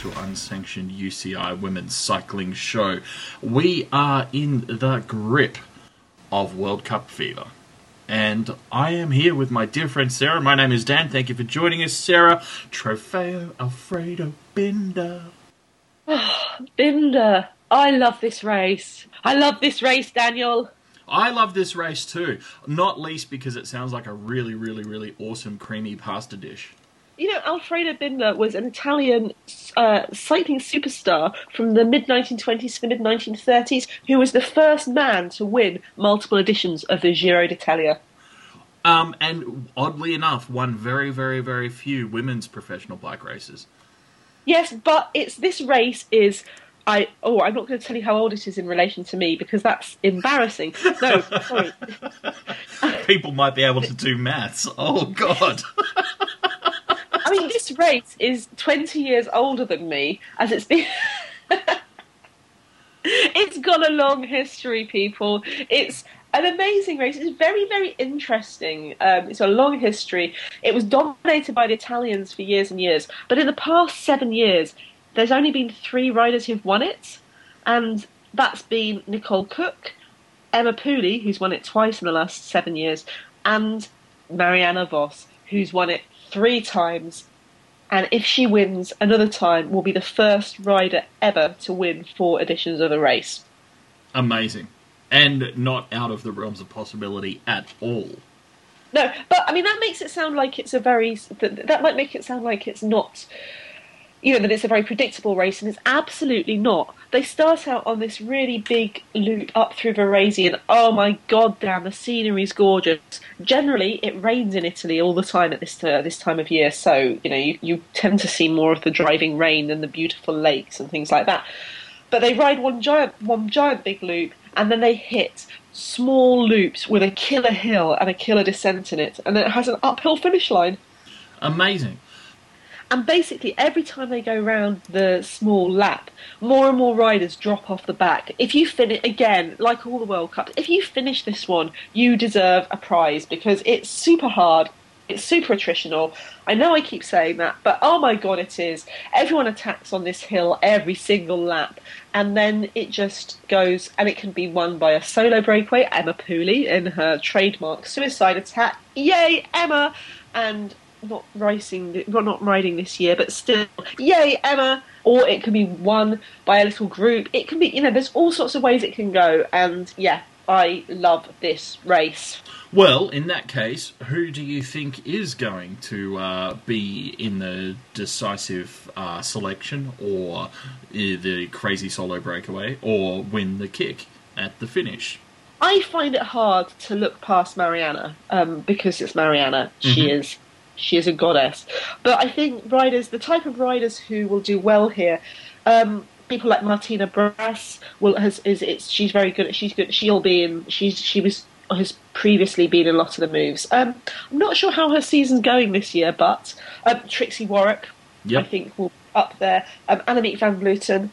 the unofficial unsanctioned UCI Women's Cycling Show. We are in the grip of World Cup fever. And I am here with my dear friend Sarah. My name is Dan. Thank you for joining us, Sarah. Trofeo Alfredo Binda. Binda, I love this race. I love this race, Daniel. I love this race too, not least because it sounds like a really, really, really awesome creamy pasta dish. You know, Alfredo Binda was an Italian uh, cycling superstar from the mid 1920s to the mid 1930s who was the first man to win multiple editions of the Giro d'Italia. Um, and oddly enough, won very, very, very few women's professional bike races. Yes, but it's this race is I oh I'm not going to tell you how old it is in relation to me because that's embarrassing. No, sorry. People might be able to do maths. Oh, God. I mean, this race is 20 years older than me, as it's been. it's got a long history, people. It's an amazing race. It's very, very interesting. Um, it's a long history. It was dominated by the Italians for years and years, but in the past seven years, there's only been three riders who've won it, and that's been Nicole Cooke, Emma Pooley, who's won it twice in the last seven years, and Marianne Vos, who's won it three times. And if she wins another time, will be the first rider ever to win four editions of the race. Amazing. And not out of the realms of possibility at all. No, but I mean that makes it sound like it's a very that, that might make it sound like it's not you know that it's a very predictable race and it's absolutely not. They start out on this really big loop up through Varese and oh my god damn the scenery is gorgeous. Generally it rains in Italy all the time at this uh, this time of year so you know you, you tend to see more of the driving rain than the beautiful lakes and things like that. But they ride one giant one giant big loop and then they hit small loops with a killer hill and a killer descent in it, and then it has an uphill finish line. Amazing. And basically, every time they go round the small lap, more and more riders drop off the back. If you finish again, like all the World Cups, if you finish this one, you deserve a prize because it's super hard. It's super attritional. I know I keep saying that, but oh my god, it is. Everyone attacks on this hill every single lap, and then it just goes, and it can be won by a solo breakaway, Emma Pooley, in her trademark suicide attack. Yay, Emma! And not racing, well, not riding this year, but still, yay, Emma! Or it can be won by a little group. It can be, you know, there's all sorts of ways it can go, and yeah, I love this race. Well, in that case, who do you think is going to uh, be in the decisive uh, selection, or uh, the crazy solo breakaway, or win the kick at the finish? I find it hard to look past Marianne um, because it's Marianne. She Mhm. is she is a goddess. But I think riders, the type of riders who will do well here, um, people like Martine Bras will has is it's she's very good. She's good. She'll be in. She's she was has previously been in a lot of the moves. Um, I'm not sure how her season's going this year, but um, Trixi Worrack, Yep. I think, will up there. Um, Annemiek van Vleuten.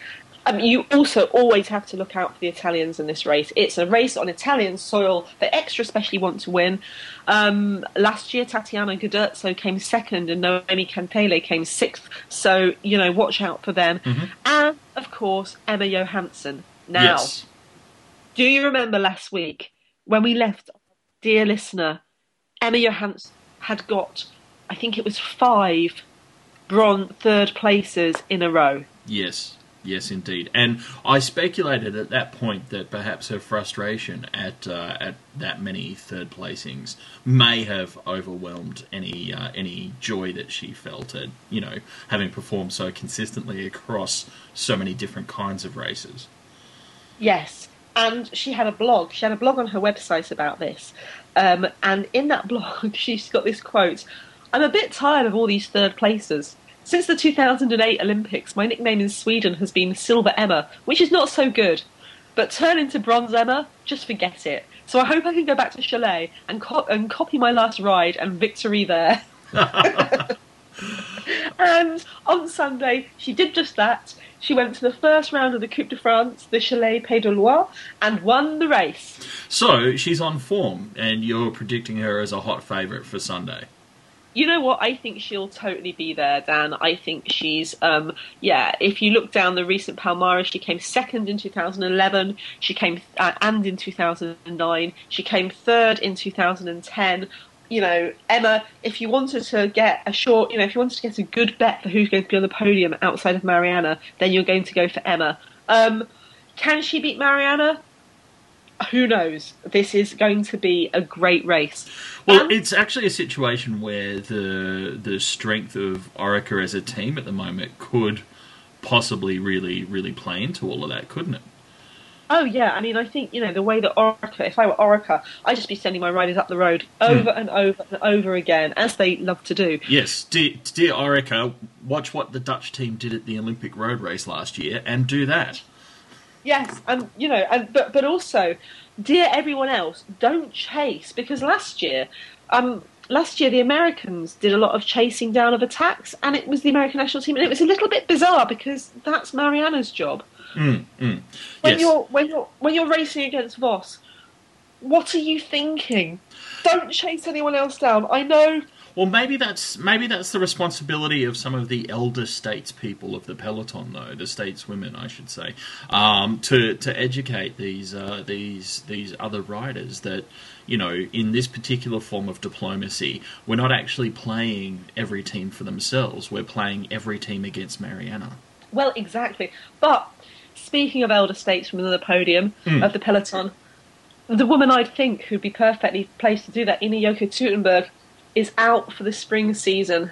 Um, you also always have to look out for the Italians in this race. It's a race on Italian soil. They extra especially want to win. Um, last year, Tatiana Guderzo came second and Noemi Cantele came sixth. So, you know, watch out for them. And, of course, Emma Johansson. Now, Yes. do you remember last week when we left, dear listener, Emma Johansson had got, I think it was five bronze third places in a row. Yes, yes, indeed. And I speculated at that point that perhaps her frustration at uh, at that many third placings may have overwhelmed any uh, any joy that she felt at you know having performed so consistently across so many different kinds of races. Yes, and she had a blog. She had a blog on her website about this. Um, and in that blog, she's got this quote I'm a bit tired of all these third places. Since the 2008 Olympics, my nickname in Sweden has been Silver Emma, which is not so good. But turn into Bronze Emma, just forget it. So I hope I can go back to Cholet and, co- and copy my last ride and victory there. and on Sunday, she did just that. She went to the first round of the Coupe de France, the Cholet Pays de Loire, and won the race. So she's on form, and you're predicting her as a hot favourite for Sunday. You know what? I think she'll totally be there, Dan. I think she's, um, yeah. If you look down the recent Palmares, she came second in 2011. She came uh, and in 2009. She came third in 2010. You know, Emma. If you wanted to get a short, you know, if you wanted to get a good bet for who's going to be on the podium outside of Marianne, then you're going to go for Emma. Um, can she beat Marianne? Who knows? This is going to be a great race. Well, And- it's actually a situation where the the strength of Orica as a team at the moment could possibly really, really play into all of that, couldn't it? oh yeah, I mean, I think you know the way that Orica. If I were Orica, I'd just be sending my riders up the road hmm. over and over and over again, as they love to do. Yes, dear, dear Orica, watch what the Dutch team did at the Olympic road race last year and do that. Yes, and you know, and but but also, dear everyone else, don't chase because last year, um, last year the Americans did a lot of chasing down of attacks, and it was the American national team, and it was a little bit bizarre because that's Marianne's job. Mm, mm. When Yes. you're when you're when you're racing against Vos, what are you thinking? Don't chase anyone else down. I know. Well, maybe that's maybe that's the responsibility of some of the elder statespeople of the peloton, though the stateswomen, I should say, um, to to educate these uh, these these other riders that you know in this particular form of diplomacy, we're not actually playing every team for themselves. We're playing every team against Marianne. Well, exactly. But speaking of elder statesmen on the podium Mm. of the peloton, the woman I'd think who'd be perfectly placed to do that, Ina Yoko Teutenberg, is out for the spring season.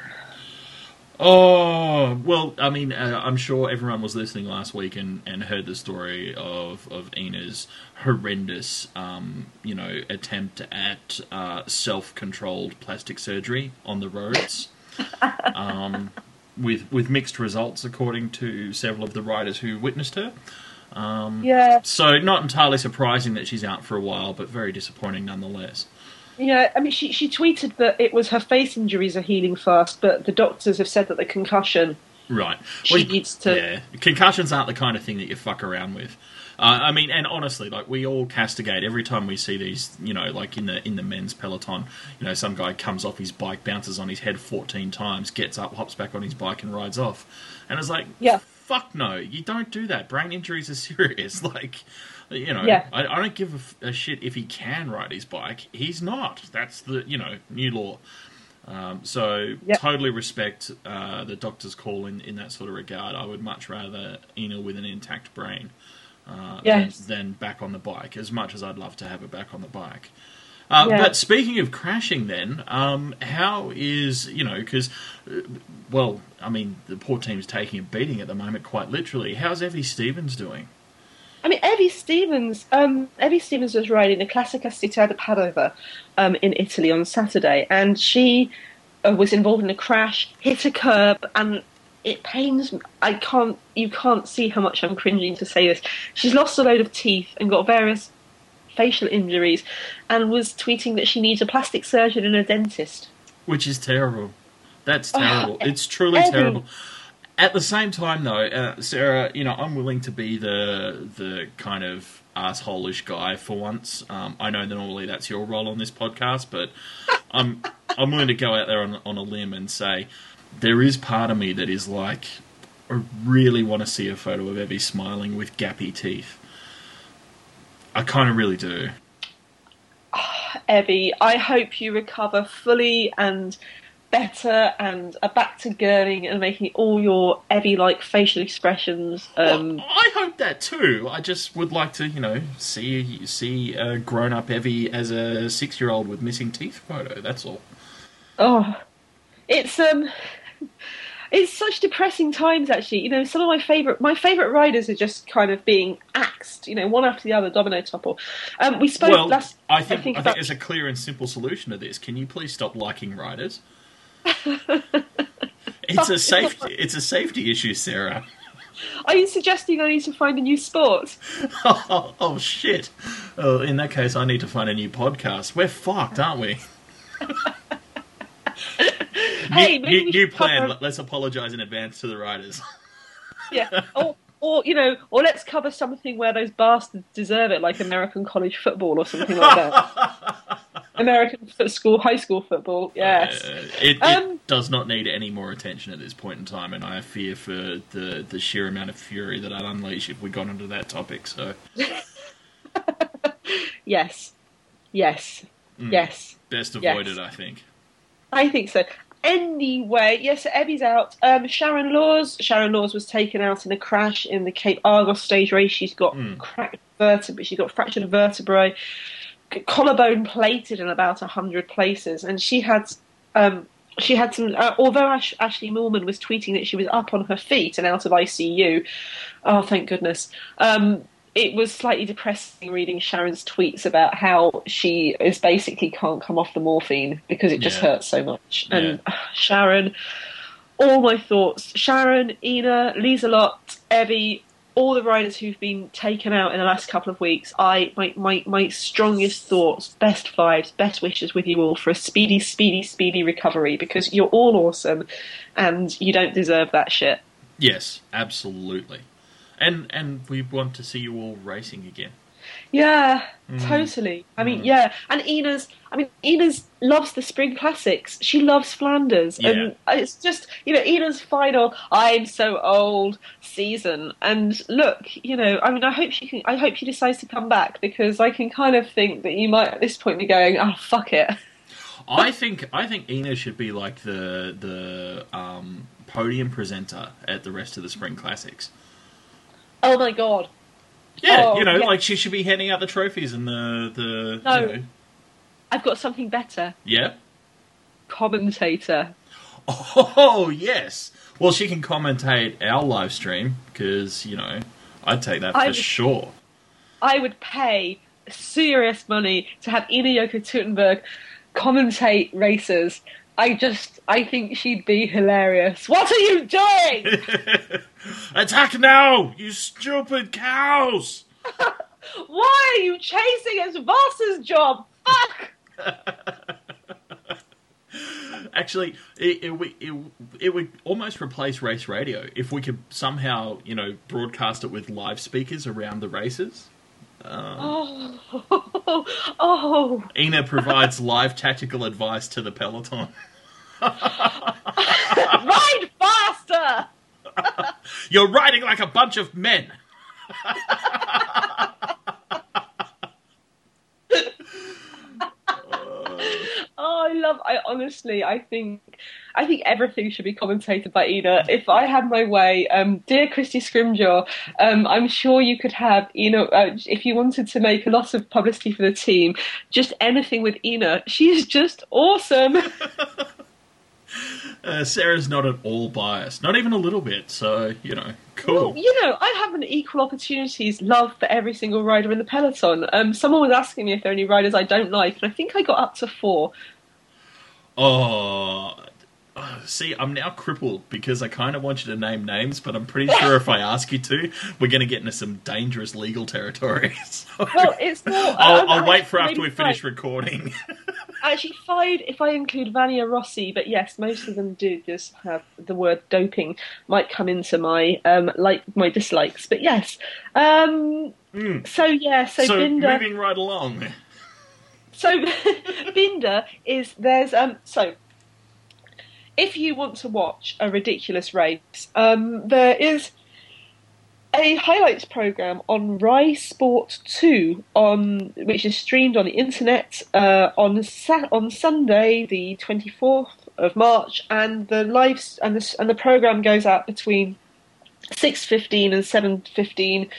Oh well, I mean, uh, I'm sure everyone was listening last week and, and heard the story of of Ina's horrendous, um, you know, attempt at uh, self controlled plastic surgery on the roads, um, with with mixed results according to several of the riders who witnessed her. Yeah, So not entirely surprising that she's out for a while, but very disappointing nonetheless. Yeah. I mean, she she tweeted that it was her face injuries are healing fast, but the doctors have said that the concussion. Right. She needs to- Yeah. Concussions aren't the kind of thing that you fuck around with. Uh, I mean, and honestly, like we all castigate every time we see these. You know, like in the in the men's peloton, you know, some guy comes off his bike, bounces on his head fourteen times, gets up, hops back on his bike, and rides off. And it's like, Yeah. fuck no, you don't do that. Brain injuries are serious. Like, you know, Yeah. I, I don't give a shit if he can ride his bike. He's not. That's the you know new law. Um, so Yep. totally respect uh, the doctor's call in, in that sort of regard. I would much rather Ina with an intact brain uh, Yes. than, than back on the bike. As much as I'd love to have her back on the bike. Uh, Yeah. But speaking of crashing, then um, how is you know because well, I mean the poor team's taking a beating at the moment, quite literally. How's Evie Stevens doing? I mean, Evie Stevens. Um, Evie Stevens was riding the Classica Città di Padova um, in Italy on Saturday, and she uh, was involved in a crash, hit a curb, and it pains me. I can't. You can't see how much I'm cringing to say this. She's lost a load of teeth and got various facial injuries, and was tweeting that she needs a plastic surgeon and a dentist. Which is terrible. That's Oh, terrible. it's truly Evie. terrible. At the same time, though, uh, Sarah, you know, I'm willing to be the the kind of assholish guy for once. Um, I know that normally that's your role on this podcast, but I'm I'm willing to go out there on on a limb and say there is part of me that is like, I really want to see a photo of Evie smiling with gappy teeth. I kind of really do. Evie, I hope you recover fully and better and are back to gurning and making all your Evie-like facial expressions. Um, Well, I hope that too. I just would like to, you know, see see a grown up Evie as a six year old with missing teeth photo. That's all. oh, it's um, it's such depressing times. Actually, you know, some of my favorite my favorite riders are just kind of being axed. You know, one after the other, domino topple. Um, we spoke well, last. I think I think, about- there's a clear and simple solution to this. Can you please stop liking riders? It's a safety it's a safety issue, Sarah. Are you suggesting I need to find a new sport? oh, oh, shit. Oh, in that case, I need to find a new podcast. We're fucked, aren't we? Hey, new, new, we new plan. cover- Let's apologise in advance to the writers. Yeah. Or, or you know, or let's cover something where those bastards deserve it, like American college football or something like that. American school, high school football. Yes. Uh, it, it Um, does not need any more attention at this point in time, and I fear for the, the sheer amount of fury that I'd unleash if we got into that topic. So, Yes. Yes. mm, Yes. best Yes. avoided, I think. I think so. Anyway, yes, Evie's out. Um, Sharon Laws. Sharon Laws was taken out in a crash in the Cape Argus stage race. She's got Mm. cracked vertebrae. She's got fractured vertebrae, collarbone plated in about a hundred places, and she had. Um, she had some. Uh, although Ash, Ashleigh Moolman was tweeting that she was up on her feet and out of ICU, oh thank goodness. Um, it was slightly depressing reading Sharon's tweets about how she is basically can't come off the morphine because it just Yeah. hurts so much. And Sharon, all my thoughts. Sharon, Ina, Lisa Lott, Evie, all the riders who've been taken out in the last couple of weeks. I my my, my strongest thoughts, best vibes, best wishes with you all for a speedy, speedy, speedy recovery because you're all awesome and you don't deserve that shit. Yes, absolutely. And and we want to see you all racing again. Yeah, Mm. totally. I mean, Mm. yeah, and Ina's. I mean, Ina's loves the spring classics. She loves Flanders, and it's just you know Ina's final. I'm so old season, and look, you know, I mean, I hope she can. I hope she decides to come back because I can kind of think that you might at this point be going, oh fuck it. I think I think Ina should be like the the um, podium presenter at the rest of the spring classics. Oh my god. Yeah, Oh, you know, yeah. like she should be handing out the trophies and the the No. you know, I've got something better. yeah. Commentator. Oh yes. Well, she can commentate our live stream because you know I'd take that for I would- sure. I would pay serious money to have Ina Yoko Teutenberg commentate races. I just, I think she'd be hilarious. What are you doing? Attack now, you stupid cows! Why are you chasing his boss's job? Fuck! Actually, it, it, it, it would almost replace race radio if we could somehow, you know, broadcast it with live speakers around the races. Oh, oh, Ina provides live tactical advice to the peloton. ride faster! You're riding like a bunch of men. Oh, I love. I honestly, I think, I think everything should be commentated by Ina. If I had my way, um, dear Kristy Scrymgeour, um, I'm sure you could have, know, uh, if you wanted to make a lot of publicity for the team, just anything with Ina. She's just awesome. Uh, Sarah's not at all biased, not even a little bit. So you know, cool. Well, you know, I have an equal opportunities love for every single rider in the peloton. Um, someone was asking me if there are any riders I don't like, and I think I got up to four. Oh, uh, see, I'm now crippled because I kind of want you to name names, but I'm pretty sure if I ask you to, we're going to get into some dangerous legal territory. So Well, it's more. I'll, I'm I'll wait for after we finish recording. Actually, five if I include Vania Rossi, but yes, most of them do just have the word doping might come into my um like my dislikes. But yes, um, Mm. so yeah, so, So, Binda. moving right along. So Binda is there's um so if you want to watch a ridiculous race, um there is a highlights program on Rai Sport Two on which is streamed on the internet uh, on Sa- on Sunday the twenty fourth of March, and the live and the and the program goes out between six fifteen and seven fifteen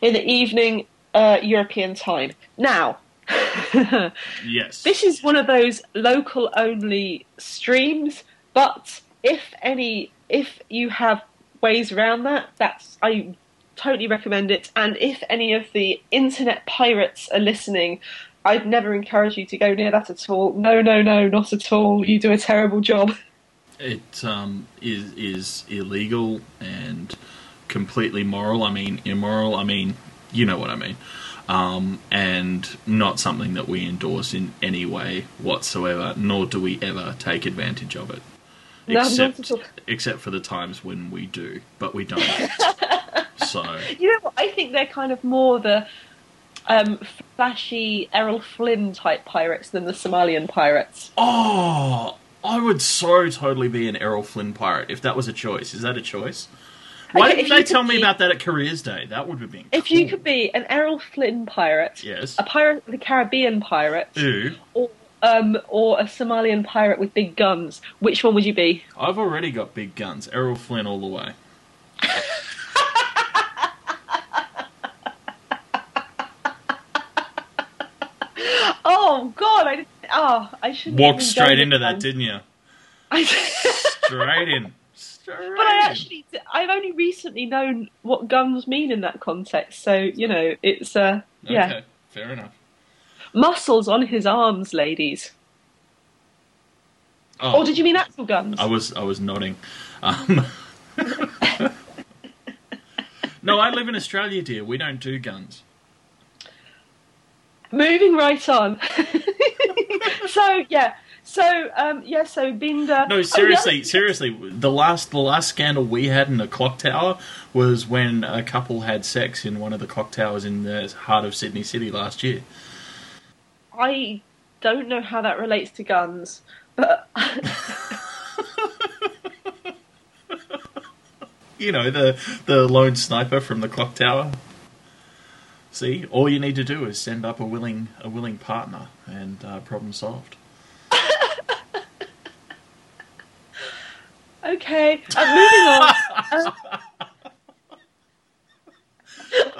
in the evening uh, European time. Now. Yes. This is one of those local only streams, but if any, if you have ways around that, that's I totally recommend it. And if any of the internet pirates are listening, I'd never encourage you to go near that at all. No, no, no, not at all. You do a terrible job. it um, is is illegal and completely moral. I mean, immoral. I mean, you know what I mean. Um, and not something that we endorse in any way whatsoever. Nor do we ever take advantage of it, No, except except for the times when we do, but we don't. so You know what? I think they're kind of more the um, flashy Errol Flynn type pirates than the Somalian pirates. Oh, I would so totally be an Errol Flynn pirate if that was a choice. Is that a choice? Why Okay, didn't they tell me be- about that at Careers Day? That would have been. If you could be an Errol Flynn pirate, Yes. a pirate the Caribbean pirate, Ooh, or um, or a Somalian pirate with big guns, which one would you be? I've already got big guns. Errol Flynn all the way. Oh God, I didn't. Oh, I shouldn't. Walked straight into that, one. didn't you? I- Straight in. Straight but I actually, I've only recently known what guns mean in that context. So you know, it's uh, yeah, Okay, fair enough. muscles on his arms, ladies. Oh, Or did you mean actual guns? I was I was nodding. Um, no, I live in Australia, dear. We don't do guns. Moving right on. so yeah, so um, yeah, so Binda. No, Oh, seriously, the other- seriously. The last the last scandal we had in the clock tower was when a couple had sex in one of the clock towers in the heart of Sydney City last year. I don't know how that relates to guns, but You know, the the lone sniper from the clock tower. See, all you need to do is send up a willing a willing partner, and uh, problem solved. okay. Uh, moving on. Uh,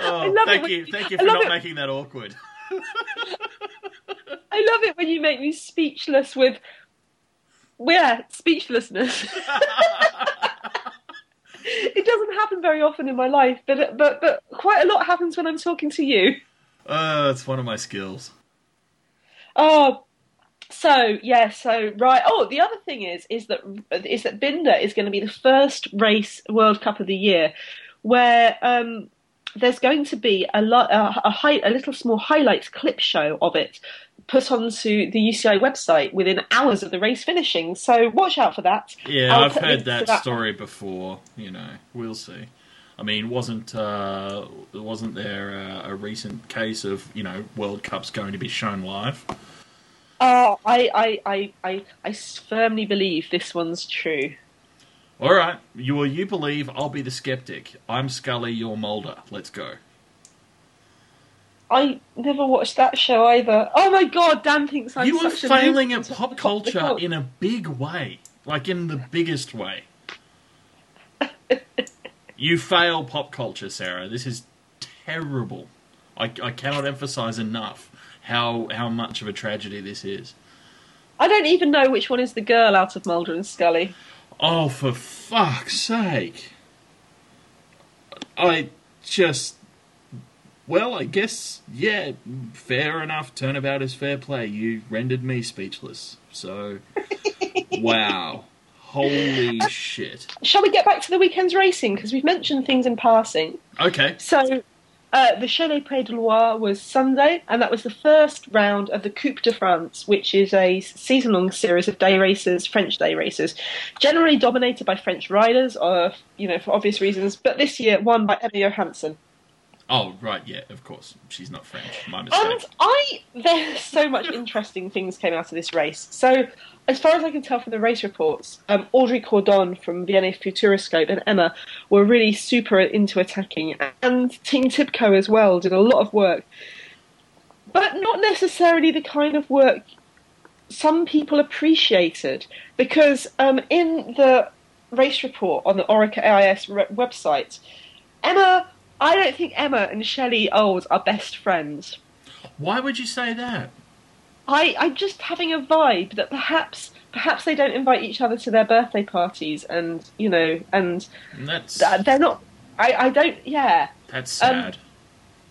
Oh, thank you, you- thank you for not it- making that awkward. I love it when you make me speechless with, yeah, speechlessness. it doesn't happen very often in my life, but but but quite a lot happens when I'm talking to you. Uh, it's one of my skills. Oh, so yeah, so right. Oh, the other thing is is that is that Binda is going to be the first race World Cup of the year where um, there's going to be a lot a, a, hi- a little small highlights clip show of it put onto the UCI website within hours of the race finishing. So watch out for that. Yeah, I'll I've heard to that, story before. You know, we'll see. I mean, wasn't uh, wasn't there uh, a recent case of you know World Cups going to be shown live? Oh, I, I, I, I, I firmly believe this one's true. All right, you well, you believe I'll be the skeptic. I'm Scully, you're Mulder. Let's go. I never watched that show either. Oh my god, Dan thinks I'm you are such failing at pop culture cult. in a big way, like in the biggest way. you fail pop culture, Sarah. This is terrible. I, I cannot emphasize enough how how much of a tragedy this is. I don't even know which one is the girl out of Mulder and Scully. Oh, for fuck's sake! I just. Well, I guess, yeah, fair enough. Turnabout is fair play. You rendered me speechless. So, wow. Holy uh, shit. Shall we get back to the weekend's racing? Because we've mentioned things in passing. Okay. So, uh, the Cholet Pays de Loire was Sunday, and that was the first round of the Coupe de France, which is a season long series of day races, French day races, generally dominated by French riders, or, you know, for obvious reasons, but this year won by Emma Johansson. Oh, right, yeah, of course. She's not French. My mistake. And. I, there's so much interesting things came out of this race. So, as far as I can tell from the race reports, um, Audrey Cordon from Vienne Futuroscope and Emma were really super into attacking, and Team TIBCO as well did a lot of work, but not necessarily the kind of work some people appreciated, because um, in the race report on the Orica AIS re- website, Emma. I don't think Emma and Shelley Old are best friends. Why would you say that? I, I'm just having a vibe that perhaps perhaps they don't invite each other to their birthday parties, and you know, and That's th- they're not. I, I don't. Yeah, that's um, sad.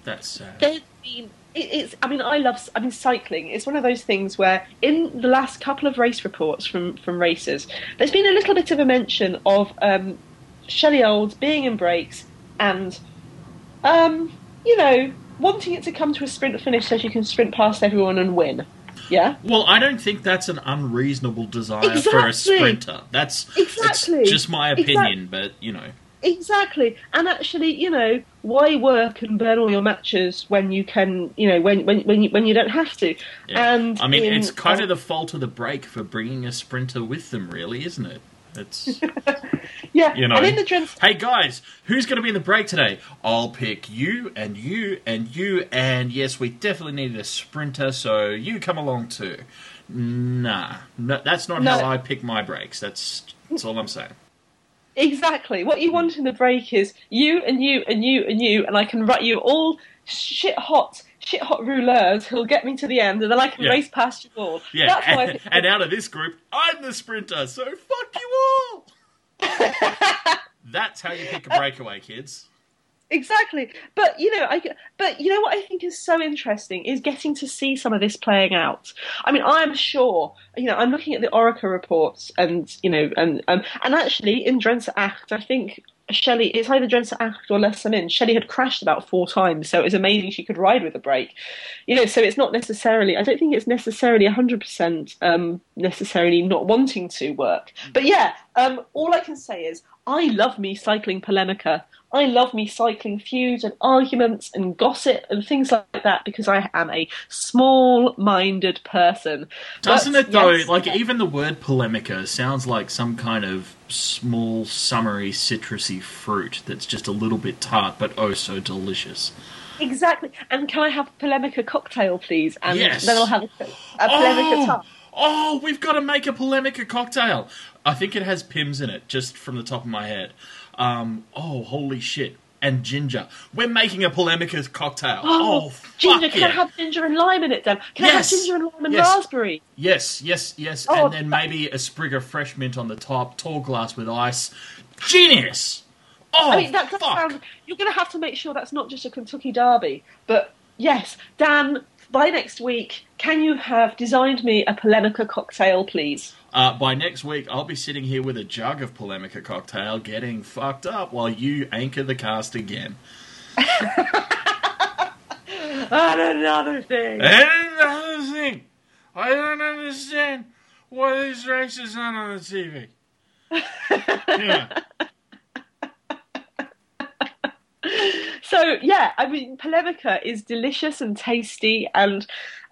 that's sad. there's been. It, it's. I mean, I love. I mean, cycling. It's one of those things where, in the last couple of race reports from from races, there's been a little bit of a mention of um, Shelley Old being in breaks and, um, you know, wanting it to come to a sprint finish so she can sprint past everyone and win. Yeah. Well, I don't think that's an unreasonable desire for a sprinter. That's Exactly. just my opinion, Exact- but you know. Exactly, and actually, you know, why work and burn all your matches when you can, you know, when when when you, when you don't have to? Yeah. And I mean, in- it's kind of the fault of the break for bringing a sprinter with them, really, isn't it? It's yeah, you know. and in the Dren- hey guys, who's going to be in the break today? I'll pick you and you and you, and yes, we definitely needed a sprinter, so you come along too. Nah, no, that's not No. how I pick my breaks. That's that's all I'm saying. Exactly. What you want in the break is you and you and you and you, and I can write you all shit hot, shit hot rouleurs who'll get me to the end, and then I can Yeah. race past you all. Yeah, That's why I and, think and out of this group, I'm the sprinter, so fuck you all. That's how you pick a breakaway, kids. Exactly, but you know, I but you know what I think is so interesting is getting to see some of this playing out. I mean, I am sure, you know, I'm looking at the Orica reports, and you know, and um, and actually in Drentse Acht, I think Shelley, it's either Drentse Acht or Le Samyn. Shelley had crashed about four times, so it was amazing she could ride with a brake. You know, so it's not necessarily. I don't think it's necessarily 100 percent um, necessarily not wanting to work. But yeah, um, all I can say is I love me cycling polemica. I love me cycling feuds and arguments and gossip and things like that because I am a small-minded person. Doesn't But, it though? yes, like yeah. even the word polemica sounds like some kind of small, summery, citrusy fruit that's just a little bit tart, but oh so delicious. exactly. And can I have a polemica cocktail, please? And Yes. then I'll have a, a polemica oh, tart. oh, we've got to make a polemica cocktail. I think it has Pimm's in it, just from the top of my head. Um, oh, holy shit! And ginger. We're making a polemica cocktail. Oh, Oh, fuck ginger! Can yeah. I have ginger and lime in it, Dan? Can Yes. I have ginger and lime and Yes. raspberry? Yes, yes, yes. Oh, and then maybe a sprig of fresh mint on the top, tall glass with ice. Genius! Oh, I mean, that fuck. sound. You're going to have to make sure that's not just a Kentucky Derby. But yes, Dan, by next week, can you have designed me a polemica cocktail, please? Uh, by next week, I'll be sitting here with a jug of polemica cocktail, getting fucked up while you anchor the cast again. And another thing. And another thing, I don't understand why these races aren't on the TV. yeah. So yeah, I mean, polemica is delicious and tasty and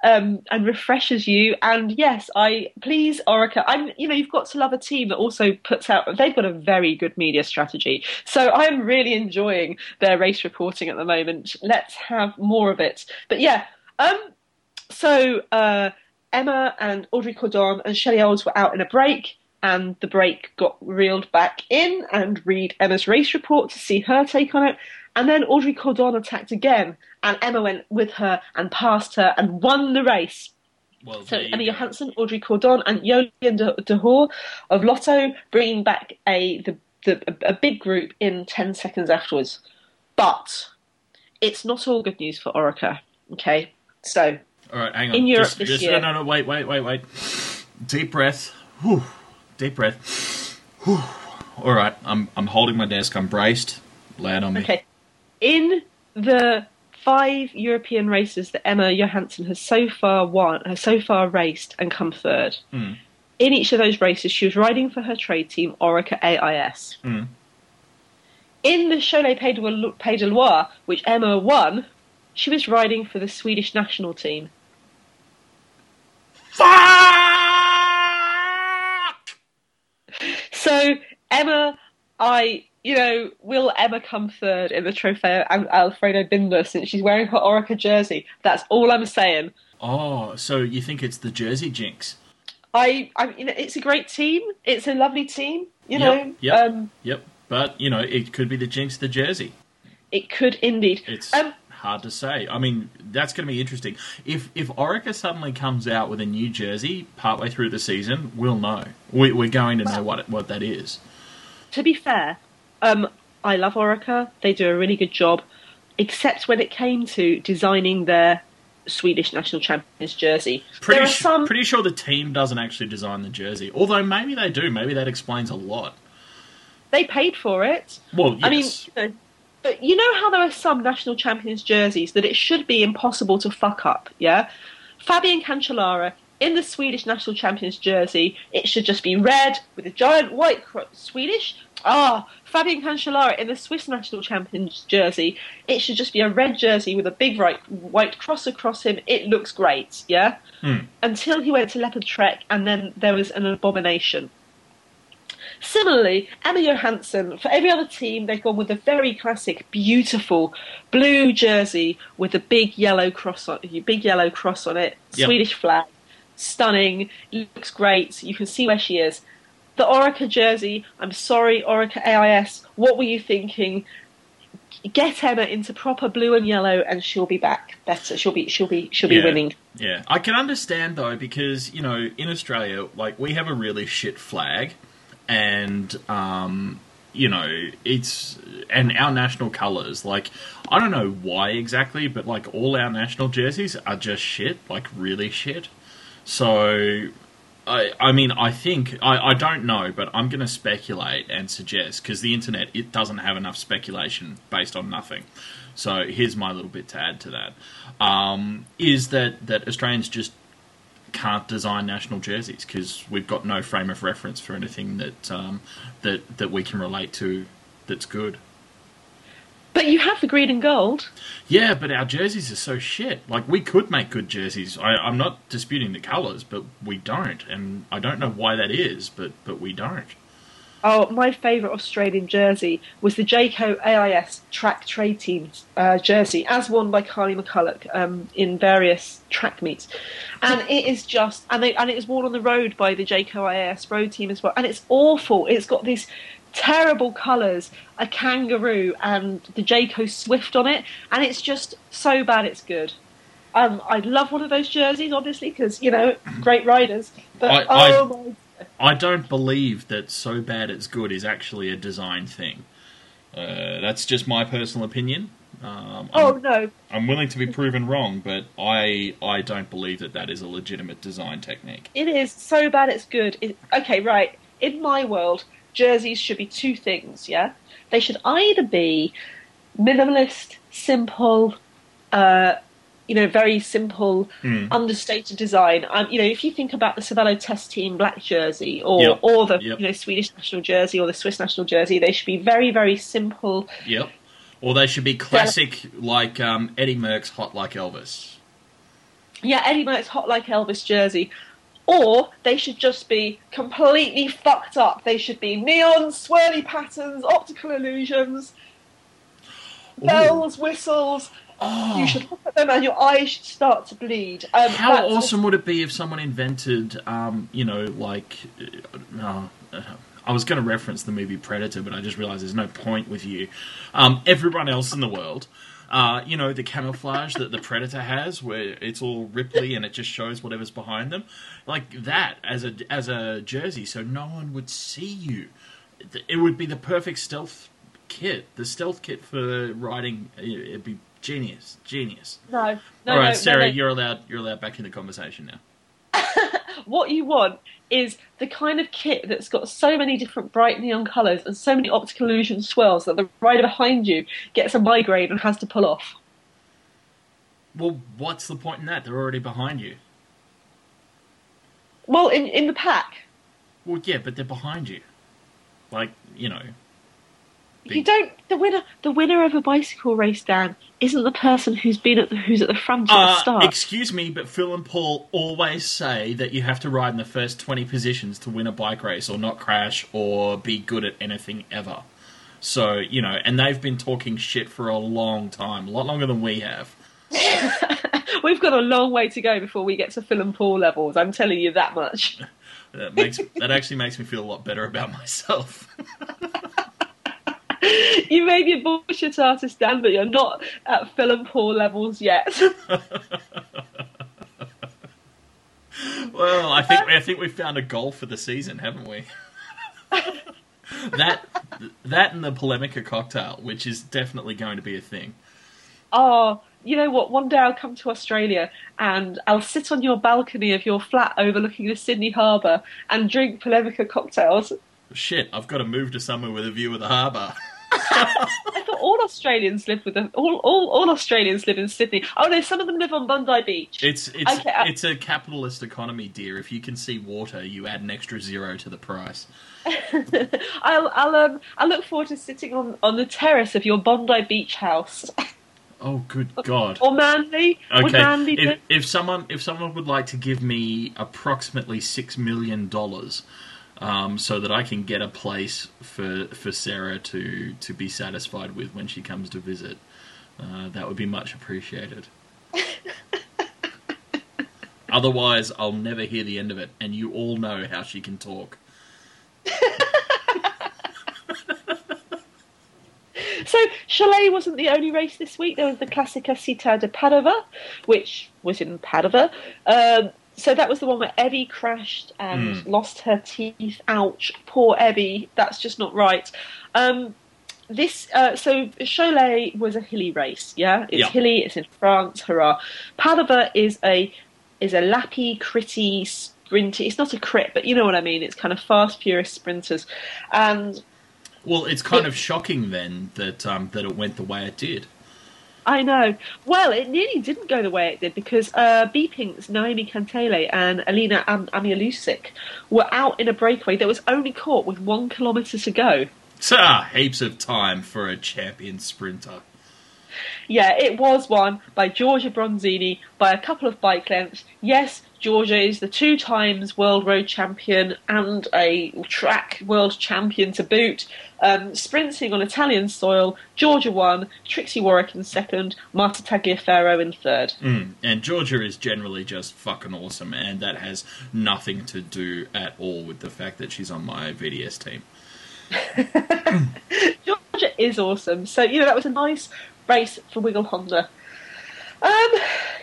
um, and refreshes you. And yes, I please Orica. I'm you know you've got to love a team that also puts out. They've got a very good media strategy. So I'm really enjoying their race reporting at the moment. Let's have more of it. But yeah, um, so uh, Emma and Audrey Cordon and Shelley Owens were out in a break. And the break got reeled back in and read Emma's race report to see her take on it. And then Audrey Cordon attacked again, and Emma went with her and passed her and won the race. Well, So Emma. Johansson, Audrey Cordon, and Jolien de, de Hoor of Lotto bringing back a the, the a big group in ten seconds afterwards. But it's not all good news for Orica. Okay, so All right, hang on. In Europe just, this just, year. No, no, no, wait, wait, wait, wait. Deep breath. Whew. Deep breath. Whew. All right, I'm I'm holding my desk. I'm braced. Lay it on me. okay, in the five European races that Emma Johansson has so far won, has so far raced and come third. Mm. In each of those races, she was riding for her trade team, Orica AIS. Mm. In the Cholet Pays de Loire, which Emma won, she was riding for the Swedish national team. Fuck! So Emma, I, you know, will Emma come third in the Trofeo Al- Alfredo Binda since she's wearing her Orica jersey? That's all I'm saying. Oh, so you think it's the Jersey Jinx? I, I, you know, it's a great team. It's a lovely team. You know, yep. um, Yep, but you know it could be the Jinx the Jersey. it could indeed. It's Um, hard to say. I mean, that's going to be interesting. If if Orica suddenly comes out with a new jersey partway through the season, we'll know. We, we're going to know what what that is. to be fair, um, I love Orica. They do a really good job, except when it came to designing their Swedish national champions jersey. Pretty there are some. pretty sure the team doesn't actually design the jersey. Although maybe they do. Maybe that explains a lot. They paid for it. Well, yes. I mean, you know, but you know how there are some national champions jerseys that it should be impossible to fuck up. Yeah, Fabian Cancellara in the Swedish national champions jersey, it should just be red with a giant white cro- Swedish. Ah, Fabian Cancellara in the Swiss national champions jersey, it should just be a red jersey with a big right, white cross across him. It looks great, yeah. Until he went to Leopard Trek, and then there was an abomination. Similarly, Emma Johansson, for every other team, they've gone with a very classic, beautiful blue jersey with a big yellow cross on big yellow cross on it, Yep. Swedish flag, stunning, looks great. You can see where she is. The Orica jersey, I'm sorry, Orica AIS, what were you thinking? Get Emma into proper blue and yellow, and she'll be back better. She'll be, she'll be, she'll be Yeah. winning. Yeah, I can understand though because you know in Australia, like we have a really shit flag, and um, you know it's and our national colours. Like I don't know why exactly, but like all our national jerseys are just shit, like really shit. So. I, mean, I think I, I don't know, but I'm going to speculate and suggest because the internet it doesn't have enough speculation based on nothing. So here's my little bit to add to that: um, is that that Australians just can't design national jerseys because we've got no frame of reference for anything that um, that that we can relate to that's good. But you have the green and gold. Yeah, but our jerseys are so shit. Like we could make good jerseys. I, I'm not disputing the colours, but we don't, and I don't know why that is, but but we don't. Oh, my favourite Australian jersey was the Jayco AIS track trade team uh, jersey, as worn by Kaarle McCulloch um, in various track meets, and it is just and they, and it was worn on the road by the Jayco AIS road team as well, and it's awful. It's got these terrible colours, a kangaroo and the Jayco Swift on it, and it's just so bad it's good. Um, I'd love one of those jerseys, obviously, because you know, great riders. But I- I- oh my I don't believe that so bad it's good is actually a design thing. Uh, that's just my personal opinion. Um, I'm, Oh no, I'm willing to be proven wrong, but I I don't believe that that is a legitimate design technique. It is so bad it's good. It, okay, right. In my world, jerseys should be two things, yeah? They should either be minimalist, simple, uh, you know, very simple, Hmm. understated design. Um, you know, if you think about the Cervélo Test Team black jersey or, Yep. or the Yep. you know Swedish national jersey or the Swiss national jersey, they should be very, very simple. Yep. Or they should be classic, like um, Eddie Merckx, Hot Like Elvis. Yeah, Eddie Merckx hot like Elvis jersey. Or they should just be completely fucked up. They should be neon, swirly patterns, optical illusions, bells, whistles. Oh, You should look at them and your eyes should start to bleed. Um, how awesome would it be if someone invented, um, you know, like, uh, uh, I was going to reference the movie Predator, but I just realised there's no point with you. Um, everyone else in the world, uh, you know, the camouflage that the Predator has, where it's all ripply and it just shows whatever's behind them, like that as a as a jersey, so no one would see you. It would be the perfect stealth kit. The stealth kit for riding, it'd be genius, genius. No, no, All right, no, Sarah, no, no. you're allowed. You're allowed back in the conversation now. What you want is the kind of kit that's got so many different bright neon colours and so many optical illusion swirls that the rider behind you gets a migraine and has to pull off. Well, what's the point in that? They're already behind you. Well, in in the pack, Well, yeah, but they're behind you. Like, you know. You don't. The winner, the winner of a bicycle race, Dan, isn't the person who's been at the who's at the front at the Uh, start. excuse me, but Phil and Paul always say that you have to ride in the first 20 positions to win a bike race or not crash or be good at anything ever. So, you know, and they've been talking shit for a long time, a lot longer than we have. We've got a long way to go before we get to Phil and Paul levels. I'm telling you that much. That makes that actually makes me feel a lot better about myself. You may be a bullshit artist, Dan, but you're not at Phil and Paul levels yet. Well, I think um, I think we've found a goal for the season, haven't we? that that and the polemica cocktail, which is definitely going to be a thing. oh, you know what? One day I'll come to Australia and I'll sit on your balcony of your flat overlooking the Sydney Harbour and drink Polemica cocktails. Shit, I've got to move to somewhere with a view of the harbour. I thought all Australians live with a, all, all all Australians live in Sydney. Oh no, some of them live on Bondi Beach. It's it's Okay, I- it's a capitalist economy, dear. If you can see water, you add an extra zero to the price. I'll I'll um I look forward to sitting on on the terrace of your Bondi Beach house Oh, good God! or Manly. Would Okay, Manly if, if someone if someone would like to give me approximately six million dollars, um, so that I can get a place for for Sarah to to be satisfied with when she comes to visit, uh, that would be much appreciated. Otherwise, I'll never hear the end of it, and you all know how she can talk. So Cholet wasn't the only race this week. There was the Classica Città de Padova, which was in Padova. Um, so that was the one where Evie crashed and Hmm. lost her teeth. Ouch, poor Evie. That's just not right. Um, this uh, so Cholet was a hilly race. Yeah, it's Yeah. hilly. It's in France. Hurrah! Padova is a is a lappy, critty, sprinty. It's not a crit, but you know what I mean. It's kind of fast, furious sprinters, and Well, it's kind of shocking then that um, that it went the way it did. I know. Well, it nearly didn't go the way it did because uh, BePink's Noemi Cantele and Alina Am- Amialiusik were out in a breakaway that was only caught with one kilometre to go. Ah, heaps of time for a champion sprinter. Yeah, it was won by Giorgia Bronzini by a couple of bike lengths. Yes, Giorgia is the two times world road champion and a track world champion to boot. Um, sprinting on Italian soil, Giorgia won, Trixi Worrack in second, Marta Tagliaferro in third. Mm. And Giorgia is generally just fucking awesome, and that has nothing to do at all with the fact that she's on my VDS team. Giorgia is awesome. So, you know, that was a nice race for Wiggle Honda. Um,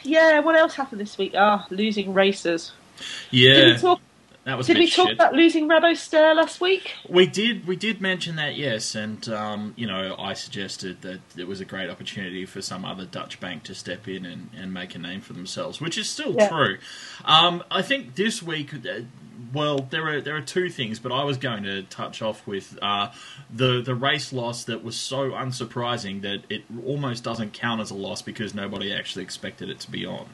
yeah, what else happened this week? Ah, losing racers. Did Yeah, we talk, that was did we talk shit. about losing Rabo Stir last week? We did, we did mention that, yes, and um, you know, I suggested that it was a great opportunity for some other Dutch bank to step in and, and make a name for themselves, which is still Yeah. true. Um, I think this week, uh, well, there are there are two things, but I was going to touch off with uh, the the race loss that was so unsurprising that it almost doesn't count as a loss because nobody actually expected it to be on.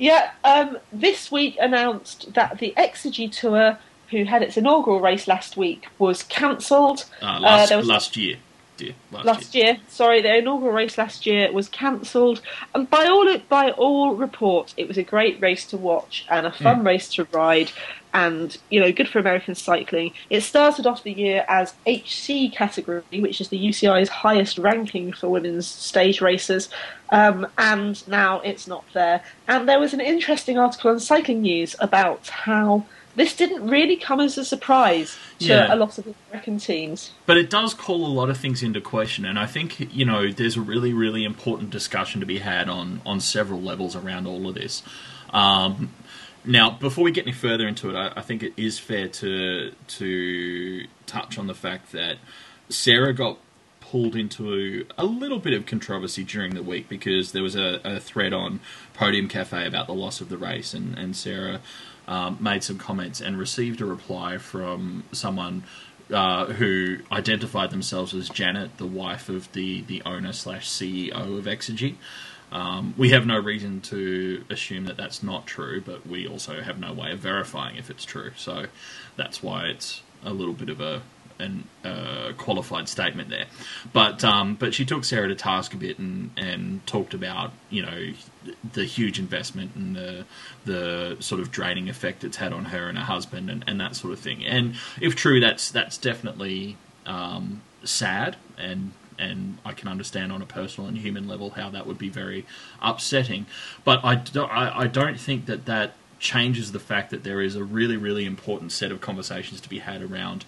Yeah, um, this week announced that the Exergy Tour, who had its inaugural race last week, was cancelled. Uh, last there was- last year, dear, last, last year. Sorry, the inaugural race last year was cancelled, and by all by all reports, it was a great race to watch and a fun race to ride, and you know, good for American cycling. It started off the year as HC category, which is the UCI's highest ranking for women's stage races, um, and now it's not there. And there was an interesting article on Cycling News about how. This didn't really come as a surprise to Yeah. a lot of American teams. But it does call a lot of things into question, and I think you know there's a really, really important discussion to be had on on several levels around all of this. Um, now, before we get any further into it, I, I think it is fair to to touch on the fact that Sarah got pulled into a little bit of controversy during the week because there was a, a thread on Podium Cafe about the loss of the race, and, and Sarah um, made some comments and received a reply from someone uh, who identified themselves as Janet, the wife of the, the owner slash CEO of Exergy. Um, we have no reason to assume that that's not true, but we also have no way of verifying if it's true. So that's why it's a little bit of a an uh, qualified statement there. But um, but she took Sarah to task a bit and, and talked about you know the huge investment and the the sort of draining effect it's had on her and her husband and, and that sort of thing. And if true, that's that's definitely um, sad and and I can understand on a personal and human level how that would be very upsetting. But I, do, I, I don't think that that changes the fact that there is a really, really important set of conversations to be had around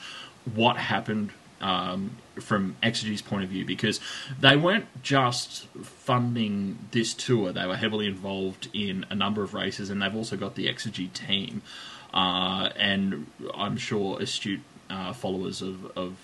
what happened um, from Exergy's point of view because they weren't just funding this tour, they were heavily involved in a number of races and they've also got the Exegy team. Uh, and I'm sure astute uh, followers of, of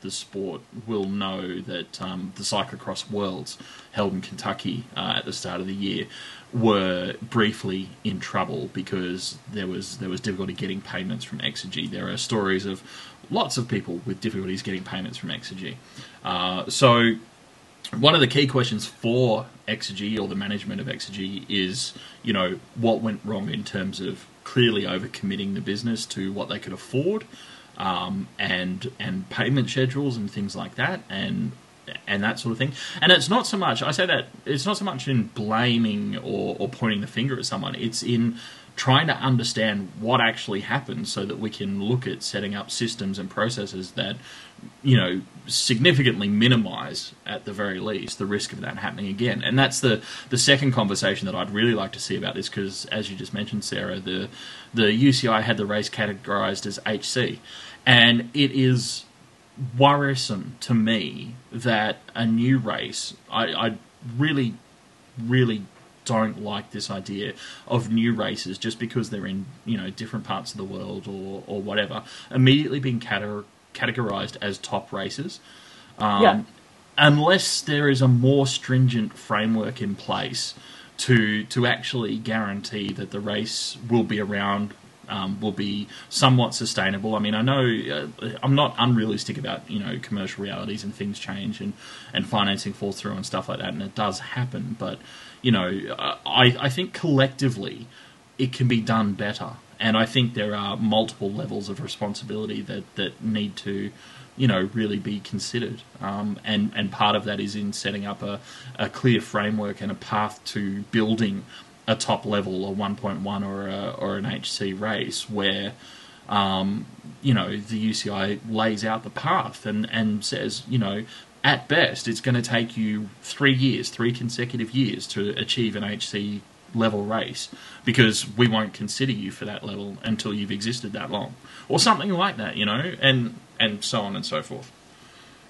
the sport will know that um, the cyclocross worlds held in Kentucky uh, at the start of the year were briefly in trouble because there was there was difficulty getting payments from Exergy. There are stories of lots of people with difficulties getting payments from Exergy. Uh, so one of the key questions for Exergy or the management of Exergy is, you know, what went wrong in terms of clearly overcommitting the business to what they could afford, um, and and payment schedules and things like that, and and that sort of thing. And it's not so much I say that it's not so much in blaming or, or pointing the finger at someone. It's in trying to understand what actually happened so that we can look at setting up systems and processes that you know significantly minimize at the very least the risk of that happening again and that's the the second conversation that I'd really like to see about this because as you just mentioned Sarah the the UCI had the race categorized as HC and it is worrisome to me that a new race I, I really really don't like this idea of new races just because they're in you know different parts of the world or or whatever immediately being categorized as top races. Um, yeah. Unless there is a more stringent framework in place to to actually guarantee that the race will be around um, will be somewhat sustainable. I mean, I know uh, I'm not unrealistic about you know commercial realities and things change and, and financing falls through and stuff like that, and it does happen. But you know, I, I think collectively it can be done better. And I think there are multiple levels of responsibility that, that need to, you know, really be considered. Um, and, and part of that is in setting up a, a clear framework and a path to building a top level, a 1.1 or, a, or an HC race where, um, you know, the UCI lays out the path and, and says, you know, at best, it's going to take you three years, three consecutive years to achieve an HC level race because we won't consider you for that level until you've existed that long, or something like that, you know, and and so on and so forth.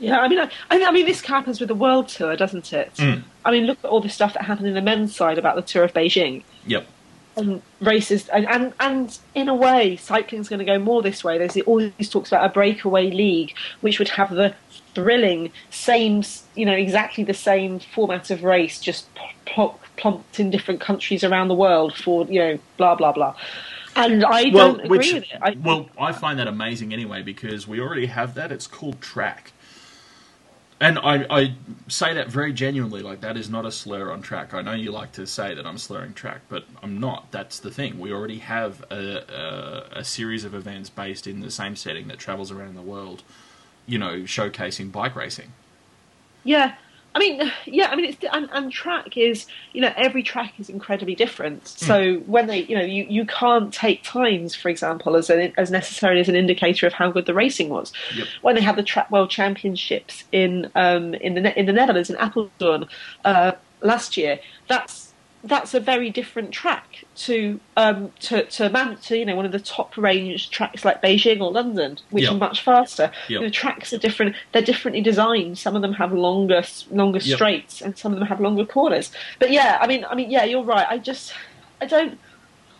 Yeah, I mean, I, I mean, this happens with the world tour, doesn't it? Mm. I mean, look at all the stuff that happened in the men's side about the tour of Beijing. Yep. And races, and, and, and in a way, cycling's going to go more this way. There's all these talks about a breakaway league, which would have the thrilling, same, you know, exactly the same format of race, just pl- plumped in different countries around the world for, you know, blah, blah, blah. And I well, don't agree which, with it. I, well, I find that amazing anyway because we already have that. It's called track. And I, I say that very genuinely, like that is not a slur on track. I know you like to say that I'm slurring track, but I'm not. That's the thing. We already have a, a, a series of events based in the same setting that travels around the world you know, showcasing bike racing. Yeah. I mean, yeah, I mean, it's and, and track is, you know, every track is incredibly different. Hmm. So mm. when they, you know, you, you can't take times, for example, as an, as necessarily as an indicator of how good the racing was. Yep. When they had the track world championships in um, in the in the Netherlands in Apeldoorn uh, last year, that's that's a very different track to um, to to, man, to you know one of the top range tracks like Beijing or London, which yep. are much faster. Yep. The tracks are different; they're differently designed. Some of them have longer longer yep. straights, and some of them have longer corners. But yeah, I mean, I mean, yeah, you're right. I just, I don't,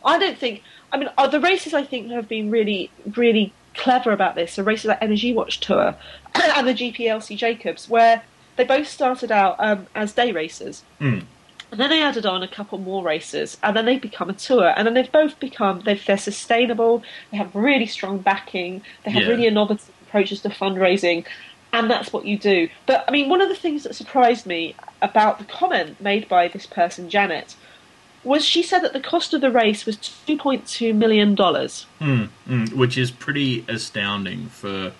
I don't think. I mean, uh, the races I think have been really, really clever about this. The races like Energiewacht Tour and the GP Elsy Jacobs, where they both started out um, as day racers. Mm and then they added on a couple more races, and then they become a tour. And then they've both become they are sustainable. They have really strong backing. They have yeah. really innovative approaches to fundraising, and that's what you do. But I mean, one of the things that surprised me about the comment made by this person, Janet, was she said that the cost of the race was two point two million dollars, mm, mm, which is pretty astounding for,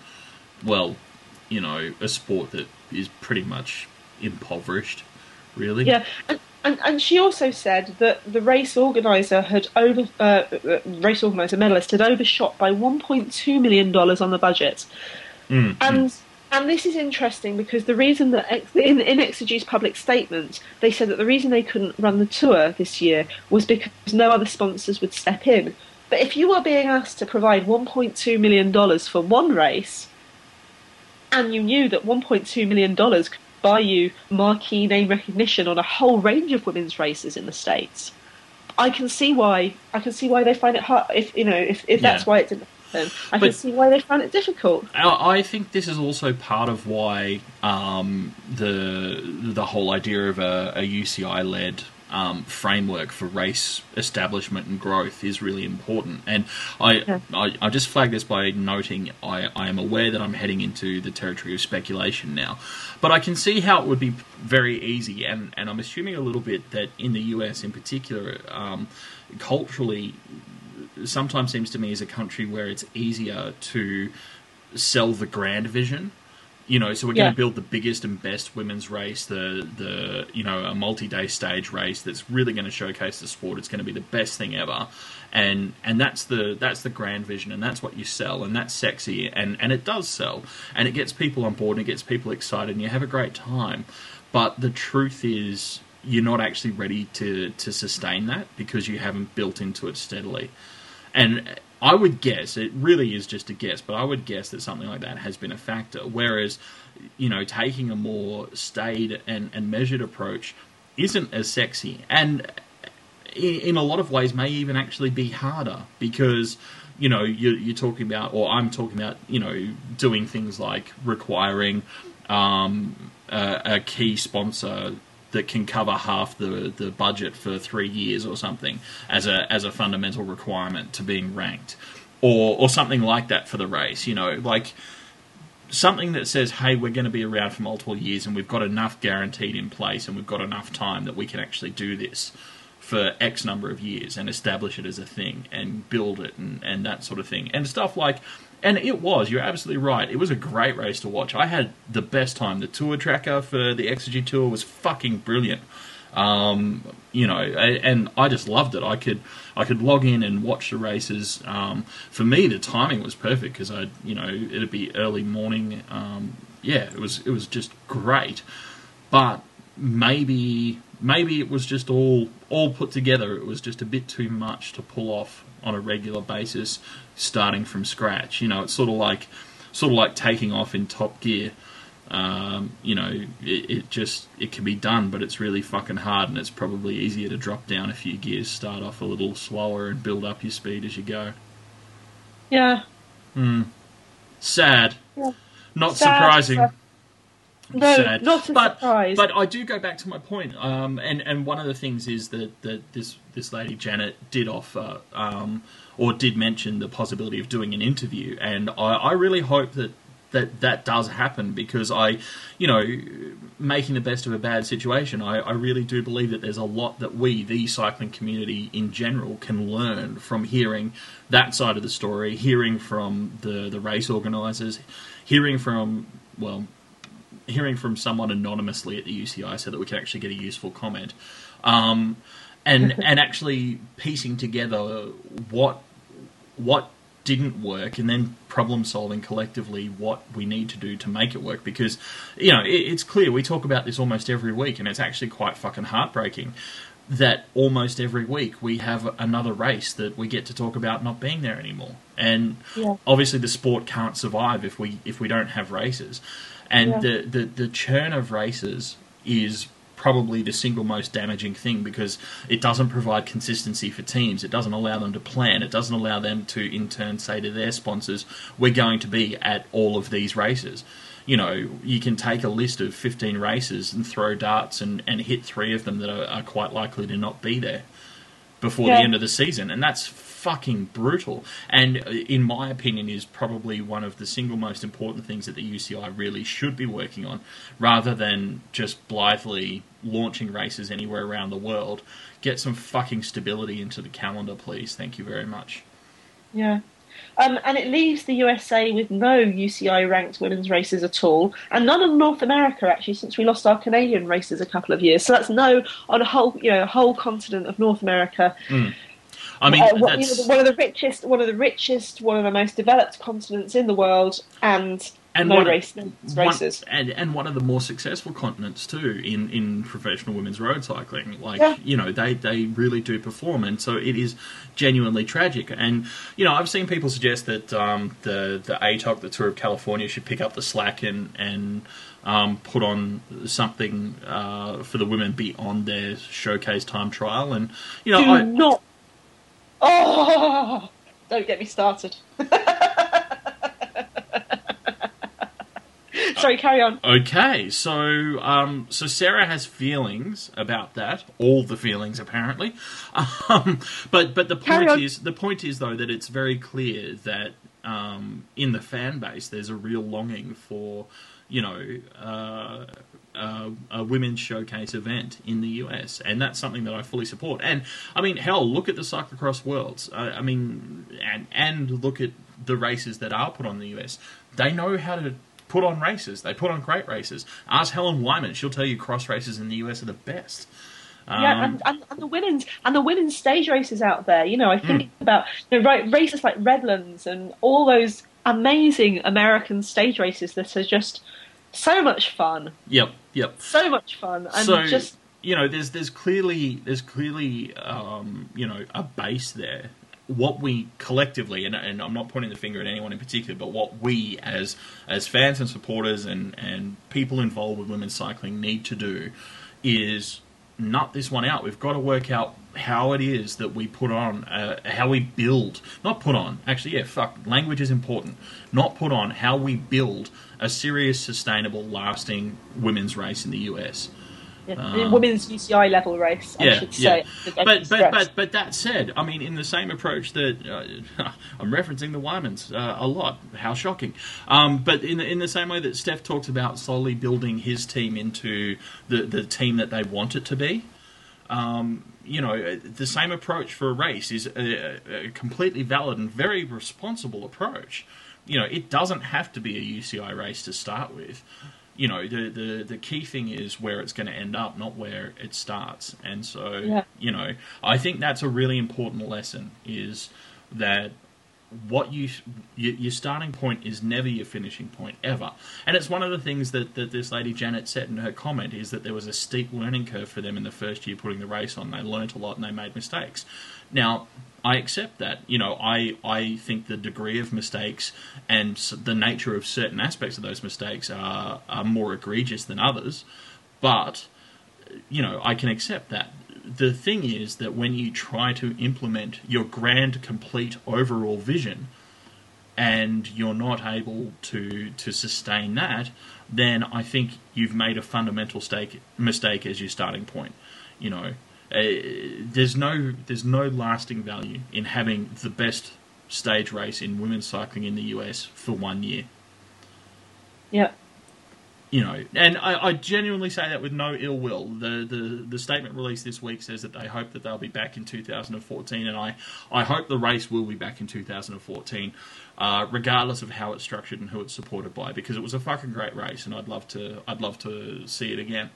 well, you know, a sport that is pretty much impoverished really. Yeah, and, and, and she also said that the race organizer had over uh, uh race organizer medalist had overshot by 1.2 million dollars on the budget, mm, and. And this is interesting because the reason that in, in Exergy's public statement, they said that the reason they couldn't run the tour this year was because no other sponsors would step in. But if you are being asked to provide $1.2 million for one race, and you knew that $1.2 million could buy you marquee name recognition on a whole range of women's races in the states. I can see why. I can see why they find it hard. If you know, if, if that's yeah. why it didn't happen, I but can see why they find it difficult. I think this is also part of why um, the the whole idea of a, a UCI led um, framework for race establishment and growth is really important. And I, Yeah. I, I just flag this by noting I, I am aware that I'm heading into the territory of speculation now, but I can see how it would be very easy, and, and I'm assuming a little bit that in the US in particular, um, culturally, sometimes seems to me as a country where it's easier to sell the grand vision. You know, so we're Yeah. going to build the biggest and best women's race, the the you know a multi-day stage race that's really going to showcase the sport. It's going to be the best thing ever, and and that's the that's the grand vision, and that's what you sell, and that's sexy, and and it does sell, and it gets people on board, and it gets people excited, and you have a great time. But the truth is, you're not actually ready to to sustain that because you haven't built into it steadily. And I would guess, it really is just a guess, but I would guess that something like that has been a factor. Whereas, you know, taking a more staid and, and measured approach isn't as sexy. And in, in a lot of ways may even actually be harder because, you know, you're, you're talking about, or I'm talking about, you know, doing things like requiring um, a, a key sponsor that can cover half the, the budget for three years or something as a as a fundamental requirement to being ranked, or or something like that for the race. You know, like something that says, "Hey, we're going to be around for multiple years, and we've got enough guaranteed in place, and we've got enough time that we can actually do this." For X number of years and establish it as a thing and build it and, and that sort of thing. And stuff like and it was, you're absolutely right. It was a great race to watch. I had the best time. The tour tracker for the Exergy Tour was fucking brilliant. Um, you know, and I just loved it. I could I could log in and watch the races. Um, for me, the timing was perfect because I, you know, it'd be early morning. Um, yeah, it was it was just great. But maybe maybe it was just all all put together. It was just a bit too much to pull off on a regular basis, starting from scratch. You know, it's sort of like sort of like taking off in Top Gear. Um, you know, it, it just it can be done, but it's really fucking hard, and it's probably easier to drop down a few gears, start off a little slower, and build up your speed as you go. Yeah. Hmm. Sad, Yeah. not Sad, surprising. No, sad. not a but, surprise. But I do go back to my point, um, and and one of the things is that, that this this lady Janet did offer um, or did mention the possibility of doing an interview, and I, I really hope that. That that does happen because I, you know, making the best of a bad situation. I, I really do believe that there's a lot that we, the cycling community in general, can learn from hearing that side of the story, hearing from the the race organisers, hearing from well, hearing from someone anonymously at the UCI so that we can actually get a useful comment, um, and and actually piecing together what what didn't work and then problem solving collectively what we need to do to make it work. Because you know it, it's clear we talk about this almost every week and it's actually quite fucking heartbreaking that almost every week we have another race that we get to talk about not being there anymore. And Yeah. obviously the sport can't survive if we if we don't have races and Yeah. the, the the churn of races is probably the single most damaging thing because it doesn't provide consistency for teams it doesn't allow them to plan it doesn't allow them to in turn say to their sponsors we're going to be at all of these races you know you can take a list of 15 races and throw darts and, and hit three of them that are, are quite likely to not be there before Yeah. the end of the season, and that's fucking brutal. And uh, in my opinion, is probably one of the single most important things that the UCI really should be working on, rather than just blithely launching races anywhere around the world. Get some fucking stability into the calendar, please. Thank you very much. Yeah. Um, and it leaves the USA with no UCI ranked women's races at all, and none in North America actually, since we lost our Canadian races a couple of years. So that's no on a whole, you know, a whole continent of North America. I mean, Uh, what- you know, one of the richest, one of the richest, one of the most developed continents in the world, and, and no one, race, no one- races. and and one of the more successful continents too in in professional women's road cycling. Like Yeah. you know, they they really do perform, and so it is genuinely tragic. And you know, I've seen people suggest that um, the the ATOC, the Tour of California, should pick up the slack and and um, put on something uh, for the women beyond their showcase time trial. And you know, Do I, not. Oh, don't get me started. Sorry, carry on. Okay, so um, so Sarah has feelings about that, all the feelings apparently. Um, but but the point is the point is though that it's very clear that um, in the fan base there's a real longing for you know uh, uh, a women's showcase event in the US, and that's something that I fully support. And I mean, hell, look at the cyclocross worlds. I, I mean, and and look at the races that are put on in the US. They know how to put on races. They put on great races. Ask Helen Wyman; she'll tell you cross races in the US are the best. yeah, Um, and, and, and the women's and the women's stage races out there. You know, I think Hmm. about you know, right, races like Redlands and all those amazing American stage races that are just so much fun, Yep, yep. so much fun, and so just you know, there's there's clearly there's clearly um, you know a base there. What we collectively, and, and I'm not pointing the finger at anyone in particular, but what we as as fans and supporters and and people involved with women's cycling need to do is nut this one out. We've got to work out how it is that we put on, uh, how we build, not put on. Actually, yeah, fuck, language is important. Not put on how we build a serious, sustainable, lasting women's race in the US. yeah, um, women's UCI level race. I Yeah, should yeah. say. I But but, but but that said, I mean, in the same approach that uh, I'm referencing the Wymans uh, a lot. How shocking! Um, but in the, in the same way that Steph talks about slowly building his team into the the team that they want it to be. Um, you know, the same approach for a race is a, a completely valid and very responsible approach. You know, it doesn't have to be a UCI race to start with. You know, the the, the key thing is where it's going to end up, not where it starts. And so, Yeah. you know, I think that's a really important lesson is that what you your, starting point is never your finishing point ever. And it's one of the things that, that this lady janet said in her comment is that there was a steep learning curve for them in the first year putting the race on. They learnt a lot and they made mistakes. Now i accept that. You know i i think the degree of mistakes and the nature of certain aspects of those mistakes are are more egregious than others. But you know, I can accept that. The thing is that when you try to implement your grand, complete overall vision, and you're not able to to sustain that, then I think you've made a fundamental stake, mistake as your starting point. You know, uh, there's no there's no lasting value in having the best stage race in women's cycling in the US for one year yeah, you know, and I, I genuinely say that with no ill will. The, the the statement released this week says that they hope that they'll be back in 2014, and I, I hope the race will be back in 2014, uh, regardless of how it's structured and who it's supported by, because it was a fucking great race, and I'd love to I'd love to see it again.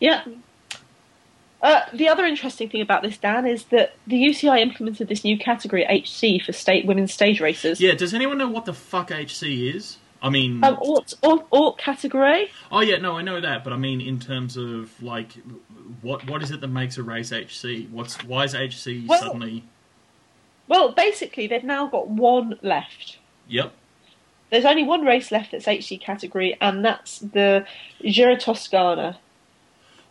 yeah. Uh, the other interesting thing about this, Dan, is that the UCI implemented this new category HC for state women's stage races. Yeah, does anyone know what the fuck HC is? I mean, Um, Ort, Ort, Ort category. oh yeah, no, I know that, but I mean in terms of like, what what is it that makes a race HC? What's why is HC Well- suddenly? Well, basically, they've now got one left. Yep. There's only one race left that's HC category, and that's the Giro Toscana.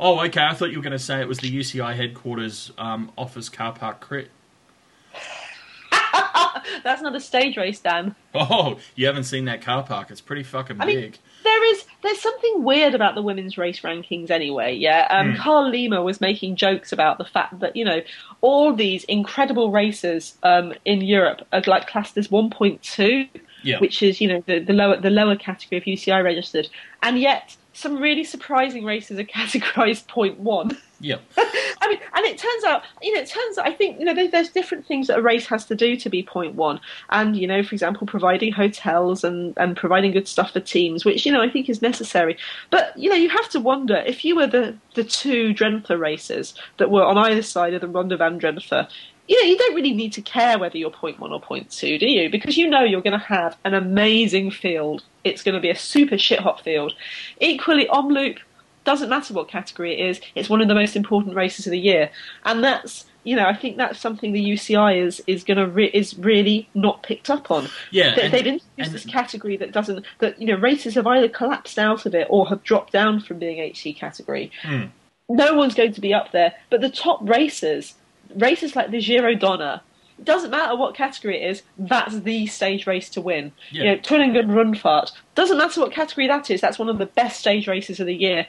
Oh, okay. I thought you were going to say it was the UCI headquarters um, office car park crit. That's not a stage race, Dan. Oh, you haven't seen that car park? It's pretty fucking I mean, big. There is there's something weird about the women's race rankings anyway. Yeah, um, Hmm. Carl Lima was making jokes about the fact that you know all these incredible races um, in Europe are like classed as 1.2, Yeah. which is you know the, the lower the lower category of UCI registered, and yet some really surprising races are categorized one. Yeah. I mean, and it turns out, you know, it turns out, I think, you know, there, there's different things that a race has to do to be point one. And, you know, for example, providing hotels and, and providing good stuff for teams, which, you know, I think is necessary. But, you know, you have to wonder if you were the, the two Drenthe races that were on either side of the Ronde van Drenthe, you know, you don't really need to care whether you're point one or point two, do you? Because you know you're going to have an amazing field. It's going to be a super shit hot field. Equally, Omloop, doesn't matter what category it is, it's one of the most important races of the year, and that's you know I think that's something the UCI is is going to re- is really not picked up on. Yeah. They, and- they've introduced and- this category that doesn't that you know races have either collapsed out of it or have dropped down from being HC category. Hmm. No one's going to be up there, but the top racers, races like the Giro Donna, doesn't matter what category it is, that's the stage race to win. Yeah. You know, Thüringen Rundfahrt. Doesn't matter what category that is, that's one of the best stage races of the year.